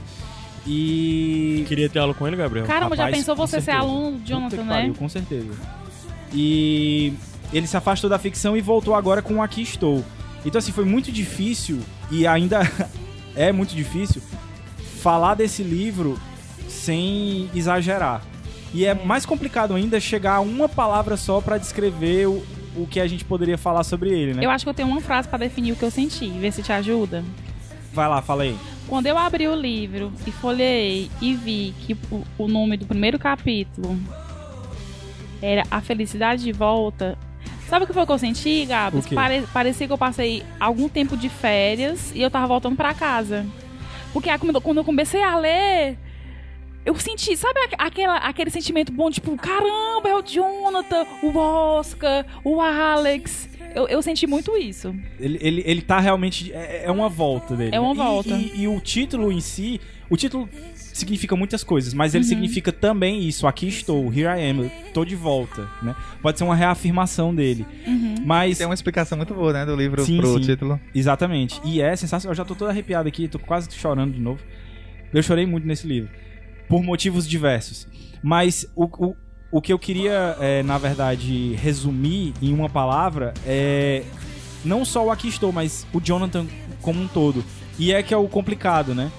E Queria ter aula com ele, Gabriel. Caramba, já Rapaz, pensou com você ser aluno do Puta Jonathan, né? pariu, com certeza. E ele se afastou da ficção e voltou agora com Aqui Estou. Então, assim, foi muito difícil, e ainda é muito difícil, falar desse livro sem exagerar. E é mais complicado ainda chegar a uma palavra só pra descrever o, o que a gente poderia falar sobre ele, né? Eu acho que eu tenho uma frase pra definir o que eu senti, ver se te ajuda. Vai lá, fala aí. Quando eu abri o livro e folhei e vi que o, o nome do primeiro capítulo era A Felicidade de Volta, Sabe o que foi que eu senti, Gabs? Pare- parecia que eu passei algum tempo de férias e eu tava voltando pra casa. Porque quando eu comecei a ler, eu senti, sabe aque- aquela, aquele sentimento bom, tipo, caramba, é o Jonathan, o Oscar, o Alex. Eu, eu senti muito isso. Ele, ele, ele tá realmente. É, é uma volta dele. É uma E- volta. E, e o título em si. O título significa muitas coisas, mas Uhum. ele significa também isso. Aqui estou, here I am, tô de volta, né? Pode ser uma reafirmação dele. Uhum. Mas. Tem uma explicação muito boa, né, do livro Sim, pro sim. título. Exatamente. E é sensacional. Eu já tô todo arrepiado aqui, tô quase chorando de novo. Eu chorei muito nesse livro. Por motivos diversos. Mas o, o, o que eu queria, é, na verdade, resumir em uma palavra é. Não só o Aqui Estou, mas o Jonathan como um todo. E é que é o complicado, né?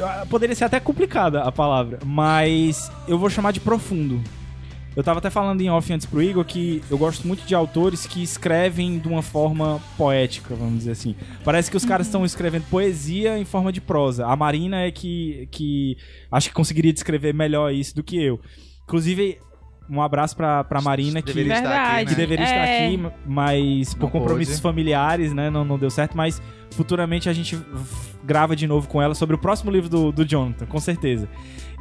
Ah, Poderia ser até complicada a palavra, mas eu vou chamar de profundo. Eu tava até falando em off antes pro Igor que eu gosto muito de autores que escrevem de uma forma poética, vamos dizer assim. Parece que os caras estão escrevendo poesia em forma de prosa. A Marina é que, que acho que conseguiria descrever melhor isso do que eu. Inclusive, um abraço pra, pra Marina que, Deveria estar aqui, né? que deveria estar É. aqui, mas por Não compromissos pôde. familiares, né, não, não deu certo, mas futuramente a gente grava de novo com ela sobre o próximo livro do, do Jonathan, com certeza.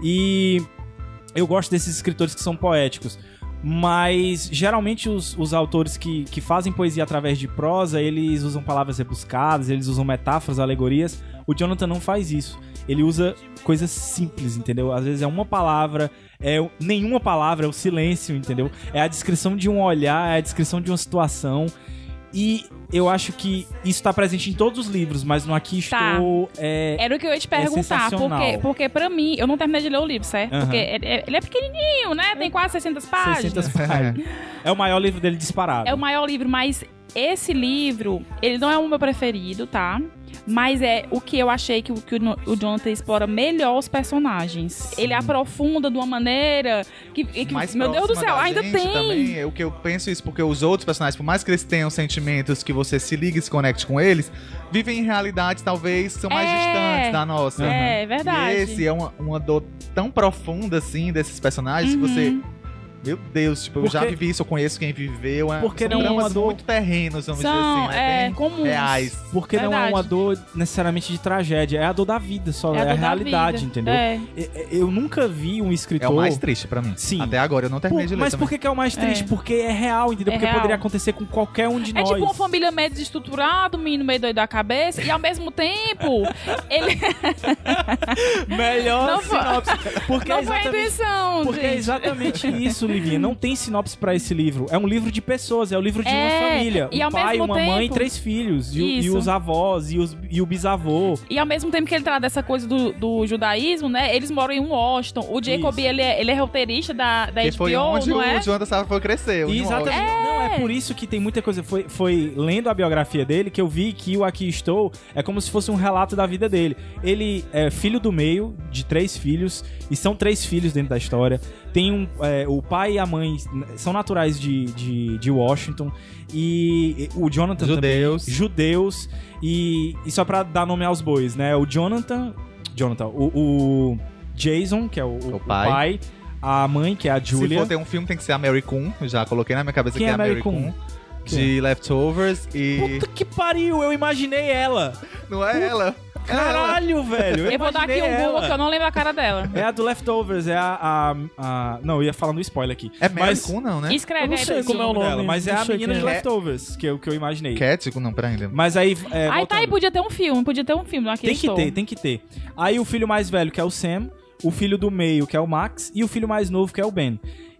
E eu gosto desses escritores que são poéticos. Mas geralmente os, os autores que, que fazem poesia através de prosa, eles usam palavras rebuscadas, eles usam metáforas, alegorias. O Jonathan não faz isso. Ele usa coisas simples, entendeu? Às vezes é uma palavra, é nenhuma palavra, é o silêncio, entendeu? É a descrição de um olhar, é a descrição de uma situação. E eu acho que isso tá presente em todos os livros, mas no Aqui Tá. Estou é, Era o que eu ia te perguntar, sensacional. porque, porque pra mim, eu não terminei de ler o livro, certo? Aham. Porque ele é, ele é pequenininho, né? Tem quase 600 páginas. 600 páginas. É o maior livro dele disparado. É o maior livro, mas esse livro, ele não é o meu preferido, tá? Mas é o que eu achei que, o- que o o Jonathan explora melhor os personagens. Ele aprofunda de uma maneira que, que- mais meu Deus do céu, da ainda tem. Também, é o que eu penso isso, porque os outros personagens, por mais que eles tenham sentimentos que você se liga e se conecte com eles, vivem em realidades talvez são mais É. distantes da nossa. É, verdade. E esse é uma, uma dor tão profunda, assim, desses personagens, que você... Meu Deus, tipo, eu Porque- já vivi isso, eu conheço quem viveu. É, Porque são não é uma dor- muito terrenos, vamos São, dizer assim, é, né? Bem comuns. reais. Porque não é Verdade. uma dor necessariamente de tragédia, é a dor da vida só, é a, dor da realidade, vida. entendeu? É. Eu nunca vi um É escritor. o mais triste pra mim. Sim. Até agora eu não terminei Por- de ler mas também. por que, que é o mais triste? É. Porque é real, entendeu? É Porque real. poderia acontecer com qualquer um de É nós. tipo uma família meio desestruturada, um menino meio doido da cabeça, e ao mesmo tempo, ele Melhor Não foi- sinopse. Porque é não foi a exatamente intenção, Porque é gente. exatamente isso, Livinha. Não tem sinopse pra esse livro. É um livro de pessoas, é o livro de É, uma família. e um ao pai, mesmo uma mãe e tempo- três filhos. E, o- e os avós, e, os- e o bisavô. E ao mesmo tempo que ele trata dessa coisa do, do judaísmo, né? Eles moram em Washington. O Jacob, ele é, ele é roteirista da, da Que HBO, foi onde não o é? Jonathan Safra foi crescer. E em exatamente. Washington. Não, é por isso que tem muita coisa. Foi, foi lendo a biografia dele que eu vi que o Aqui Estou é como se fosse um relato da vida dele. Ele é filho do meio, de três filhos, e são três filhos dentro da história. Tem um. é, o pai e a mãe são naturais de, de, de Washington. E o Jonathan Judeus. também. Judeus. E, e só pra dar nome aos bois, né? O Jonathan. Jonathan, o, o Jason, que é o, o- O pai. pai. A mãe, que é a Se Julia. for ter um filme, tem que ser a Mary Coon. Eu já coloquei na minha cabeça Quem que é é a Mary Mary. De Leftovers e. Puta que pariu, eu imaginei ela. Não é ela? É ela. Caralho, velho. Eu, Eu vou dar aqui um Google que eu não lembro a cara dela. É a do Leftovers, é a, a, a- Não, eu ia falar no spoiler aqui. É Mary Mas- Coon, não, né? Escreve Eu não aí, sei como é o nome. dela, mas é a menina de é. Leftovers, que eu, que eu imaginei. Cat? Não, pera ainda. Mas aí. É, Aí tá voltando. aí, podia ter um filme, podia ter um filme. Aqui Tem que estou. ter, tem que ter. Aí o filho mais velho, que é o Sam, o filho do meio, que é o Max, e o filho mais novo, que é o Ben.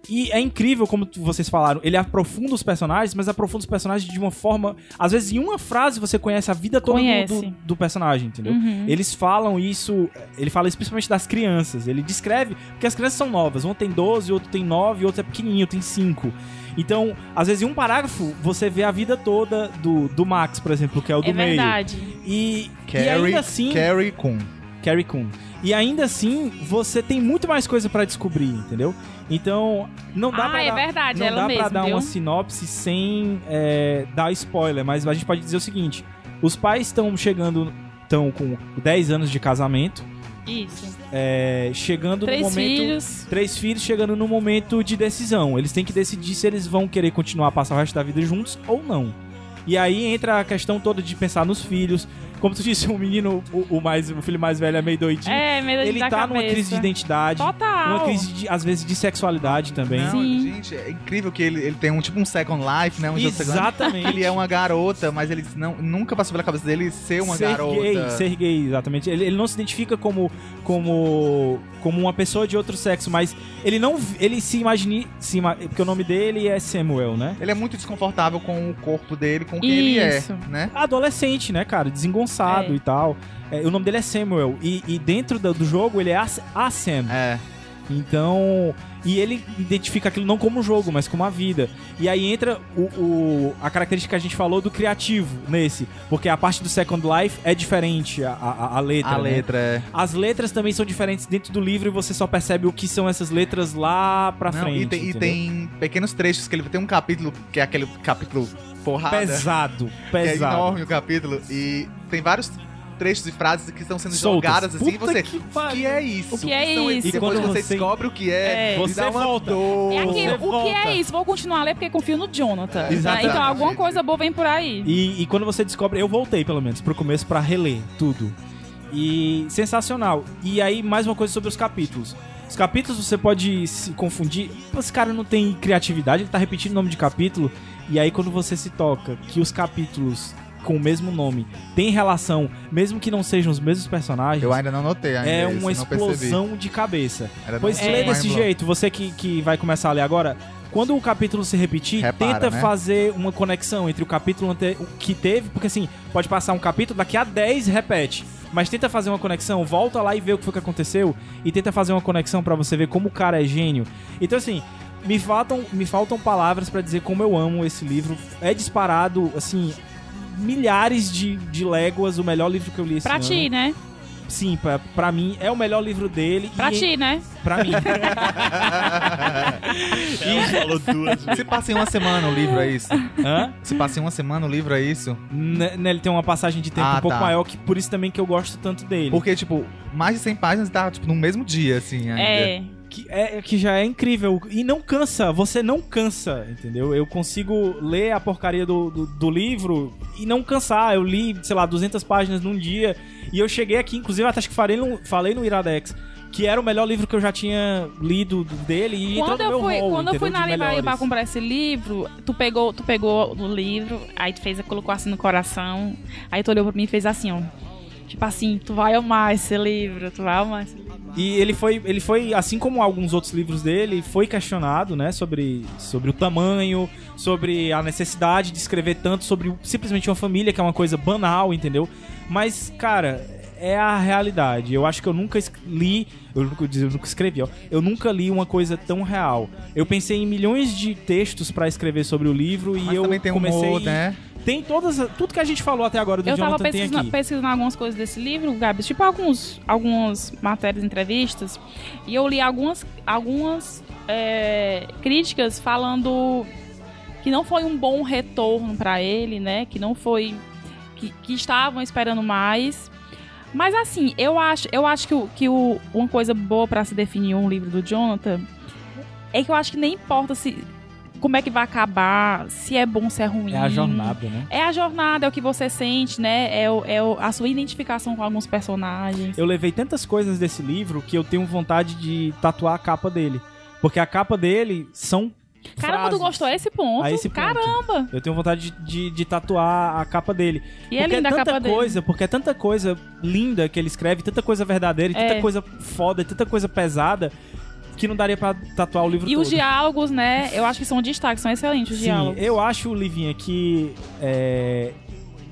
E é incrível, como vocês falaram, ele aprofunda os personagens, mas aprofunda os personagens de uma forma. Às vezes, em uma frase, você conhece a vida toda do, do, do personagem, entendeu? Uhum. Eles falam isso. Ele fala isso principalmente das crianças. Ele descreve. Porque as crianças são novas. Um tem 12, outro tem 9, outro é pequenininho, tem 5. Então, às vezes, em um parágrafo, você vê a vida toda do, do Max, por exemplo, que é o do É meio. verdade. E, e Carrie, ainda assim. Carrie Coon. Carrie Coon. E ainda assim, você tem muito mais coisa pra descobrir, entendeu? Então, não dá Ah, pra é dar, verdade, não ela dá pra mesmo, dar viu? uma sinopse sem é, dar spoiler, mas a gente pode dizer o seguinte: os pais estão chegando, estão com 10 anos de casamento, Isso. é, chegando Três no momento. filhos. Três filhos chegando no momento de decisão. Eles têm que decidir se eles vão querer continuar a passar o resto da vida juntos ou não. E aí entra a questão toda de pensar nos filhos. Como tu disse, o menino, o, o mais, o filho mais velho é meio doidinho. É, medo ele da tá cabeça. numa crise de identidade. Total. Uma crise, de, às vezes, de sexualidade também. Não, Sim. gente, é incrível que ele, ele tem um tipo um Second Life, né? Um jogo Second Life. Exatamente. Ele é uma garota, mas ele não, nunca passou pela cabeça dele ser uma ser garota. gay, ser gay, exatamente. Ele, ele não se identifica como, como, como uma pessoa de outro sexo, mas ele não ele se imagina, se porque o nome dele é Samuel, né? Ele é muito desconfortável com o corpo dele, com quem ele é, Isso. né? Adolescente, né, cara? Desengonçado É. e tal. É, o nome dele é Samuel. E, e dentro do, do jogo ele é a, a Sam. É. Então. E ele identifica aquilo não como um jogo, mas como a vida. E aí entra o, o- a característica que a gente falou do criativo nesse. Porque a parte do Second Life é diferente, a, a, a letra. A né? letra é. As letras também são diferentes dentro do livro e você só percebe o que são essas letras lá pra Não, frente. e, tem, e tem pequenos trechos que ele tem um capítulo que é aquele capítulo porrada. Pesado, Que é pesado. enorme o capítulo. E tem vários trechos e frases que estão sendo Soltas. jogadas assim. e Puta você. que o que é isso? O que é esses? isso? E Depois quando você você- descobre o que é, É. Você volta. dor. É aquilo, Você o que volta. é isso? Vou continuar a ler porque confio no Jonathan. né? Exatamente. Então alguma coisa boa vem por aí. E, e quando você descobre, eu voltei pelo menos pro começo pra reler tudo. E sensacional. E aí mais uma coisa sobre os capítulos. Os capítulos você pode se confundir. Esse cara não tem criatividade, ele tá repetindo o nome de capítulo. E aí quando você se toca que os capítulos com o mesmo nome têm relação, mesmo que não sejam os mesmos personagens, Eu ainda não notei ainda é uma explosão de cabeça. Era Pois não- lê desse jeito, você que, que vai começar a ler agora, quando o capítulo se repetir, Repara, tenta né? fazer uma conexão entre o capítulo que teve, porque assim, pode passar um capítulo, daqui a 10 repete. Mas tenta fazer uma conexão, volta lá e vê o que foi que aconteceu e tenta fazer uma conexão pra você ver como o cara é gênio. Então assim, me faltam, me faltam palavras pra dizer como eu amo esse livro. É disparado, assim, milhares de, de léguas, o melhor livro que eu li esse Pra ano. ti, né? Sim, pra, pra mim é o melhor livro dele. Pra e, ti, né? Pra mim. Ela falou duas vezes. Se passa em uma semana o livro, é isso? Hã? Se passa em uma semana o livro, é isso? Né, né, ele tem uma passagem de tempo Ah, um pouco tá. maior, que por isso também que eu gosto tanto dele. Porque, tipo, mais de 100 páginas tá, tipo, no mesmo dia, assim, ainda. É. Que, é, que já é incrível. E não cansa, você não cansa, entendeu? Eu consigo ler a porcaria do, do, do livro e não cansar. Eu li, sei lá, 200 páginas num dia. E eu cheguei aqui, inclusive, até acho que falei no, falei no Iradex. Que era o melhor livro que eu já tinha lido dele e Quando eu fui, quando eu fui na melhores. comprar esse livro, tu pegou, tu pegou o livro, aí tu fez, colocou assim no coração, aí tu olhou pra mim e fez assim, ó. Tipo assim, tu vai amar esse livro, tu vai amar esse livro. E ele foi, ele foi, assim como alguns outros livros dele, foi questionado, né, sobre, sobre o tamanho, sobre a necessidade de escrever tanto sobre simplesmente uma família, que é uma coisa banal, entendeu? Mas, cara, é a realidade. Eu acho que eu nunca li, eu nunca, eu nunca escrevi, ó, eu nunca li uma coisa tão real. Eu pensei em milhões de textos pra escrever sobre o livro e eu comecei... humor, né? Tem todas, tudo que a gente falou até agora do Eu tava Jonathan tem pesquisando, pesquisando algumas coisas desse livro, Gabs, tipo alguns, algumas matérias, entrevistas, e eu li algumas, algumas é, críticas falando que não foi um bom retorno pra ele, né? Que não foi. Que, que estavam esperando mais. Mas assim, eu acho, eu acho que, o, que o, uma coisa boa pra se definir um livro do Jonathan é que eu acho que nem importa se como é que vai acabar, se é bom, se é ruim. É a jornada, né? É a jornada, é o que você sente, né? É, o, é o- a sua identificação com alguns personagens. Eu levei tantas coisas desse livro que eu tenho vontade de tatuar a capa dele. Porque a capa dele são. Caramba, frases. tu gostou a esse ponto? A esse ponto. Caramba! Eu tenho vontade de, de- de tatuar a capa dele. E é porque linda é a tanta capa dele. coisa, porque é tanta coisa linda que ele escreve, tanta coisa verdadeira, e tanta É. coisa foda, e tanta coisa pesada, que não daria pra tatuar o livro E todo. os diálogos, né? Eu acho que são destaque, são excelentes os Sim, diálogos. eu acho, Livinha, que é,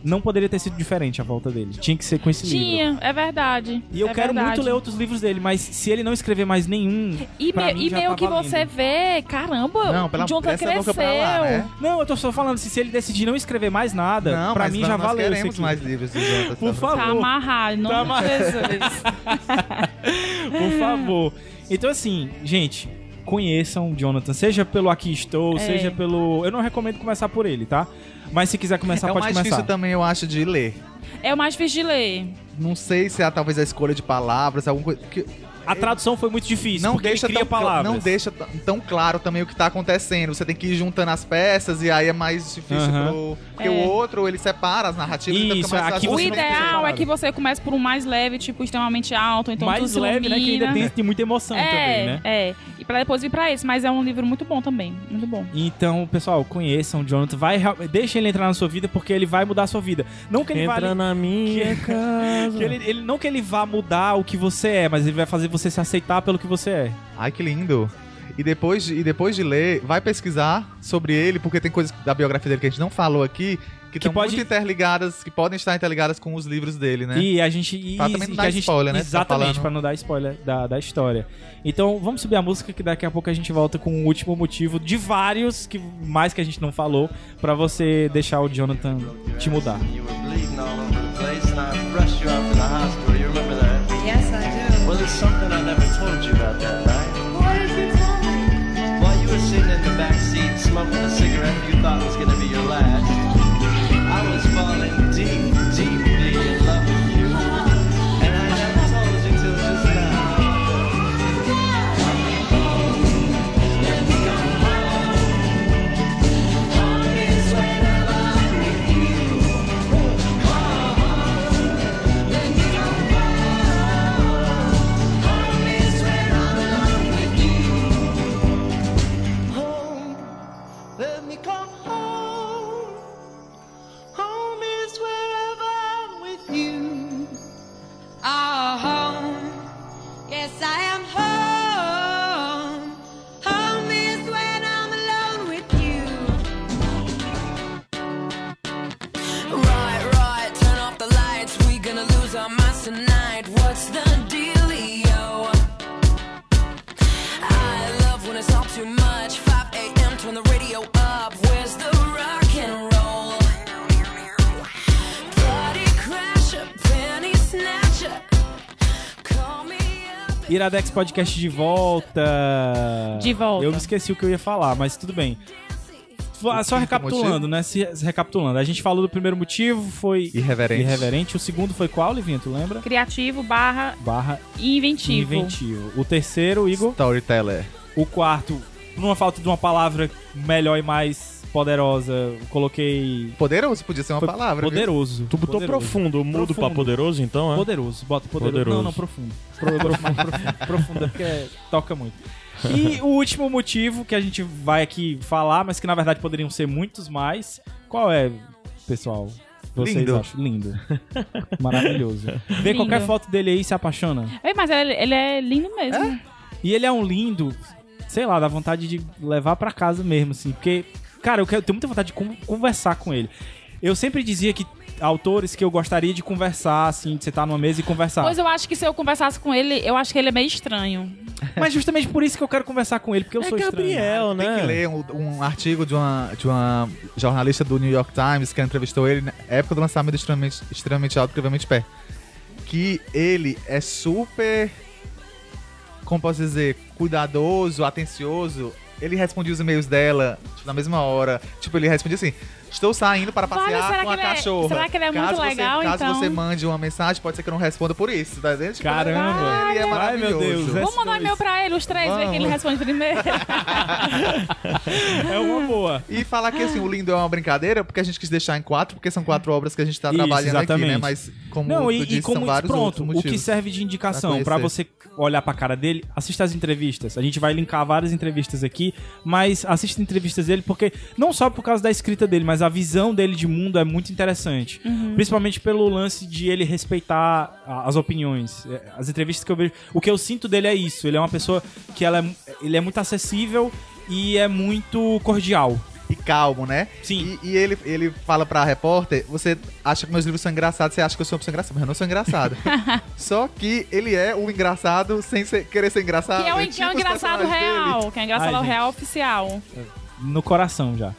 não poderia ter sido diferente a volta dele. Tinha que ser com esse livro. Tinha, é verdade. E eu é quero verdade. muito ler outros livros dele, mas se ele não escrever mais nenhum. E, pra me- mim e já meio tá que valendo. você vê, caramba, Não, pela o Jonathan essa cresceu. lá, né? Não, eu tô só falando se ele decidir não escrever mais nada, Não, pra mim nós já valeu isso queremos aqui. mais livros do Jonathan. Por favor. Tá amarrado, não Tá tá amarrado. Jesus. Por favor. Então, assim, gente, conheçam Jonathan, seja pelo Aqui Estou, É. seja pelo. Eu não recomendo começar por ele, tá? Mas se quiser começar, É o pode mais começar. difícil também, eu acho, de ler. É o mais difícil de ler. não sei se é talvez a escolha de palavras, alguma coisa. Que A tradução foi muito difícil, não porque deixa ele cria tão, palavras. não deixa tão claro também o que tá acontecendo. Você tem que ir juntando as peças e aí é mais difícil Aham. pro. Porque É. o outro, ele separa as narrativas então Isso, mais aqui fácil O ideal é que você comece por um mais leve, tipo, extremamente alto, então tudo mais leve, né? Que ainda tem, tem muita emoção é, também, né? É, e pra depois vir pra esse, mas é um livro muito bom também, muito bom. Então, pessoal, conheçam o Jonathan. Vai, deixa ele entrar na sua vida, porque ele vai mudar a sua vida. Não que ele Entra vá... na minha casa. Que ele, ele- não que ele vá mudar o que você é, mas ele vai fazer você se aceitar pelo que você é. Ai, que lindo. E depois, de, e depois de ler, vai pesquisar sobre ele, porque tem coisas da biografia dele que a gente não falou aqui, que Que estão pode- muito interligadas, que podem estar interligadas com os livros dele, né? E a gente. E, Pra também não dar a gente spoiler, né? Tá Exatamente, falando. pra não dar spoiler da, da história. Então, vamos subir a música que daqui a pouco a gente volta com o último motivo de vários, que mais que a gente não falou, pra você deixar o Jonathan te mudar. You were bleeding all over the place, and I rushed you off to the hospital. You remember that? Yes, I do. Well, there's something I never told you about that night. What did you tell me? While you were sitting in the back seat smoking a cigarette you thought was going Iradex Podcast de volta. De volta. Eu me esqueci o que eu ia falar, mas tudo bem. Só recapitulando, né? Se, se recapitulando. A gente falou do primeiro motivo, foi Irreverente. irreverente. O segundo foi qual, Livinho? Tu lembra? Criativo barra Barra inventivo. inventivo. O terceiro, Igor. Storyteller. O quarto, numa falta de uma palavra melhor e mais poderosa, eu coloquei. Poderoso podia ser uma foi palavra. viu? Poderoso. Tu botou Poderoso. profundo, mudo pra Profundo. poderoso, então, é? Poderoso, bota poderoso. Poderoso. Não, não, profundo. Pro, profundo. Profundo é porque toca muito. E o último motivo que a gente vai aqui falar, mas que na verdade poderiam ser muitos mais. Qual é, pessoal? Vocês Lindo. acham? Lindo. Maravilhoso. Vê Lindo. qualquer foto dele aí e se apaixona. Ei, mas ele, ele é lindo mesmo. E ele é um lindo, sei lá, dá vontade de levar pra casa mesmo, assim. Porque, cara, eu, quero, eu tenho muita vontade de con- conversar com ele. Eu sempre dizia que autores que eu gostaria de conversar, assim, de sentar numa mesa e conversar. Pois eu acho que se eu conversasse com ele, eu acho que ele é meio estranho. Mas justamente por isso que eu quero conversar com ele, porque eu É sou Gabriel, Tem né? que ler um, um artigo de uma, de uma jornalista do New York Times que entrevistou ele na época do lançamento extremamente, extremamente alto, incrivelmente pé. Que ele é super, como posso dizer, cuidadoso, atencioso. Ele respondia os e-mails dela tipo, na mesma hora. Tipo, ele respondia assim: Estou saindo para passear com a é- cachorra. será que ele é muito caso legal, você, Caso então? você mande uma mensagem, pode ser que eu não responda por isso. Tá vendo? Tipo, Caramba. Ele é Ai, meu Deus, é- Vamos mandar um e-mail pra ele, os três, ver quem ele responde primeiro. É uma boa. E falar que assim, o lindo é uma brincadeira, porque a gente quis deixar em quatro, porque são quatro obras que a gente tá Isso, trabalhando aqui, exatamente. né? Mas como Não, tu e, disse, e como são vários pronto, o que serve de indicação pra pra você olhar pra cara dele, assista as entrevistas. A gente vai linkar várias entrevistas aqui, mas assista entrevistas dele porque não só por causa da escrita dele, mas a visão dele de mundo é muito interessante. Principalmente pelo lance de ele respeitar as opiniões. É, As entrevistas que eu vejo, o que eu sinto dele é isso. Ele é uma pessoa que ela é, ele é muito acessível e é muito cordial. E calmo, né? Sim. E, e ele, ele fala pra repórter: você acha que meus livros são engraçados, você acha que eu sou uma pessoa engraçada, mas eu não sou engraçado. Só que ele é o engraçado sem ser- querer ser engraçado. que é o, tipo que é o os engraçado personagens dele. real. Que é o engraçado Ai, real oficial. no coração já.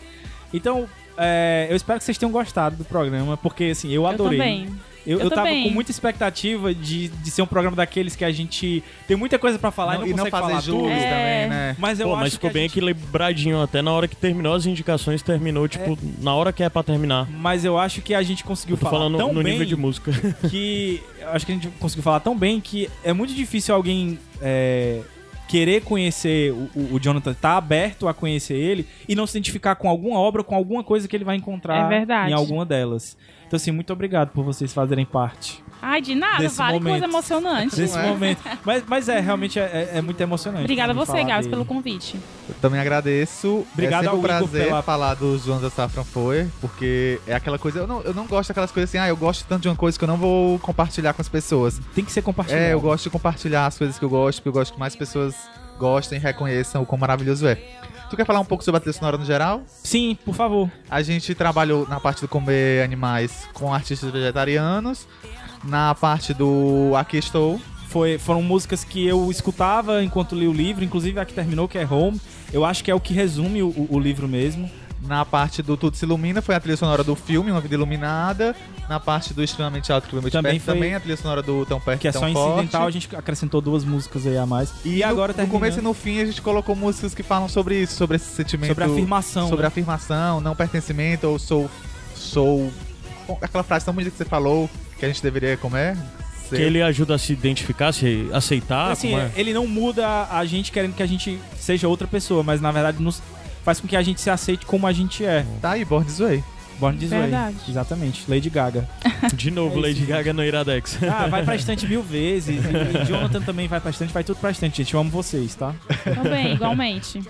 Então, é, eu espero que vocês tenham gostado do programa, porque assim, eu Eu adorei. também. Eu, Eu eu tava com muita expectativa de, de ser um programa daqueles que a gente tem muita coisa pra falar Não- e não, consegue falar fazer tudo. jus É. também, né? Mas eu Pô, acho mas ficou que bem gente- equilibradinho até na hora que terminou as indicações, terminou, tipo, na hora que é pra terminar. Mas eu acho que a gente conseguiu Eu tô falar falando tão no bem nível de música. que eu acho que a gente conseguiu falar tão bem que é muito difícil alguém é, querer conhecer o, o- Jonathan, tá aberto a conhecer ele e não se identificar com alguma obra, com alguma coisa que ele vai encontrar É verdade. em alguma delas. Então, assim, muito obrigado por vocês fazerem parte Ai, de nada, Desse várias momento. coisas emocionantes. desse Não é? momento. Mas, mas é, realmente é, é- é muito emocionante. Obrigada a você, Gabs, pelo convite. Eu também agradeço. Obrigado é sempre ao um prazer pela- falar dos João da Safran Foer, porque é aquela coisa. Eu não, eu não gosto daquelas coisas assim, ah, eu gosto tanto de uma coisa que eu não vou compartilhar com as pessoas. Tem que ser compartilhado. É, eu gosto de compartilhar as coisas que eu gosto, porque eu gosto que mais pessoas gostem e reconheçam o quão maravilhoso é. Tu quer falar um pouco sobre a trilha sonora no geral? Sim, por favor. A gente trabalhou na parte do comer animais com artistas vegetarianos, na parte do Aqui Estou, Foi, foram músicas que eu escutava enquanto li o livro, inclusive a que terminou, que é Home. Eu acho que é o que resume o, o- livro mesmo. Na parte do Tudo Se Ilumina foi a trilha sonora do filme, Uma Vida Iluminada. Na parte do Extremamente Alto, Extremamente Também Perto, foi- também a trilha sonora do Tão Perto Que é só Forte. incidental, a gente acrescentou duas músicas aí a mais. E, agora no, no terminando- começo e no fim a gente colocou músicas que falam sobre isso, sobre esse sentimento. Sobre afirmação, Sobre né? afirmação, não pertencimento, ou sou. Sou. Aquela frase tão bonita que você falou, que a gente deveria, como é? Ser- que ele ajuda a se identificar, se aceitar. assim, como é? ele não muda a gente querendo que a gente seja outra pessoa, mas na verdade nos faz com que a gente se aceite como a gente é. Tá aí, Born This Way. Born This Way. Verdade. Exatamente. Lady Gaga. De novo, É isso. Lady Gaga no Iradex. Ah, vai pra estante mil vezes. E, e Jonathan também vai pra estante, vai tudo pra estante, gente. Eu amo vocês, tá? Também, igualmente.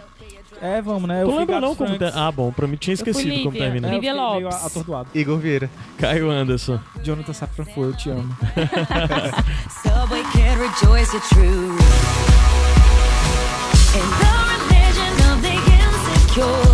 É, vamos, né? Tu fui lembra não como... Ter- Ah, bom, pra mim tinha esquecido como Lívia. termina. É, eu Lívia Lopes. atordoado. Igor Vieira. Caio Anderson. Jonathan Safran foi, eu te amo. Subway can rejoice the truth. In the religion of the insecure,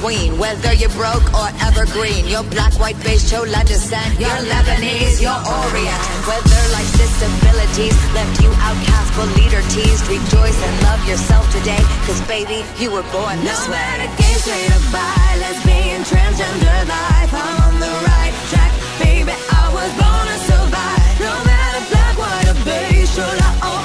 queen. Whether you're broke or evergreen, you're black, white, beige, chola descent. You're Lebanese, you're Orient. Whether life's disabilities left you outcast but leader teased, rejoice and love yourself today. Cause baby, you were born this No way. matter gay, straight or bi, lesbian, transgender life, I'm on the right track, baby. I was born to survive. No matter black, white, or beige, chola or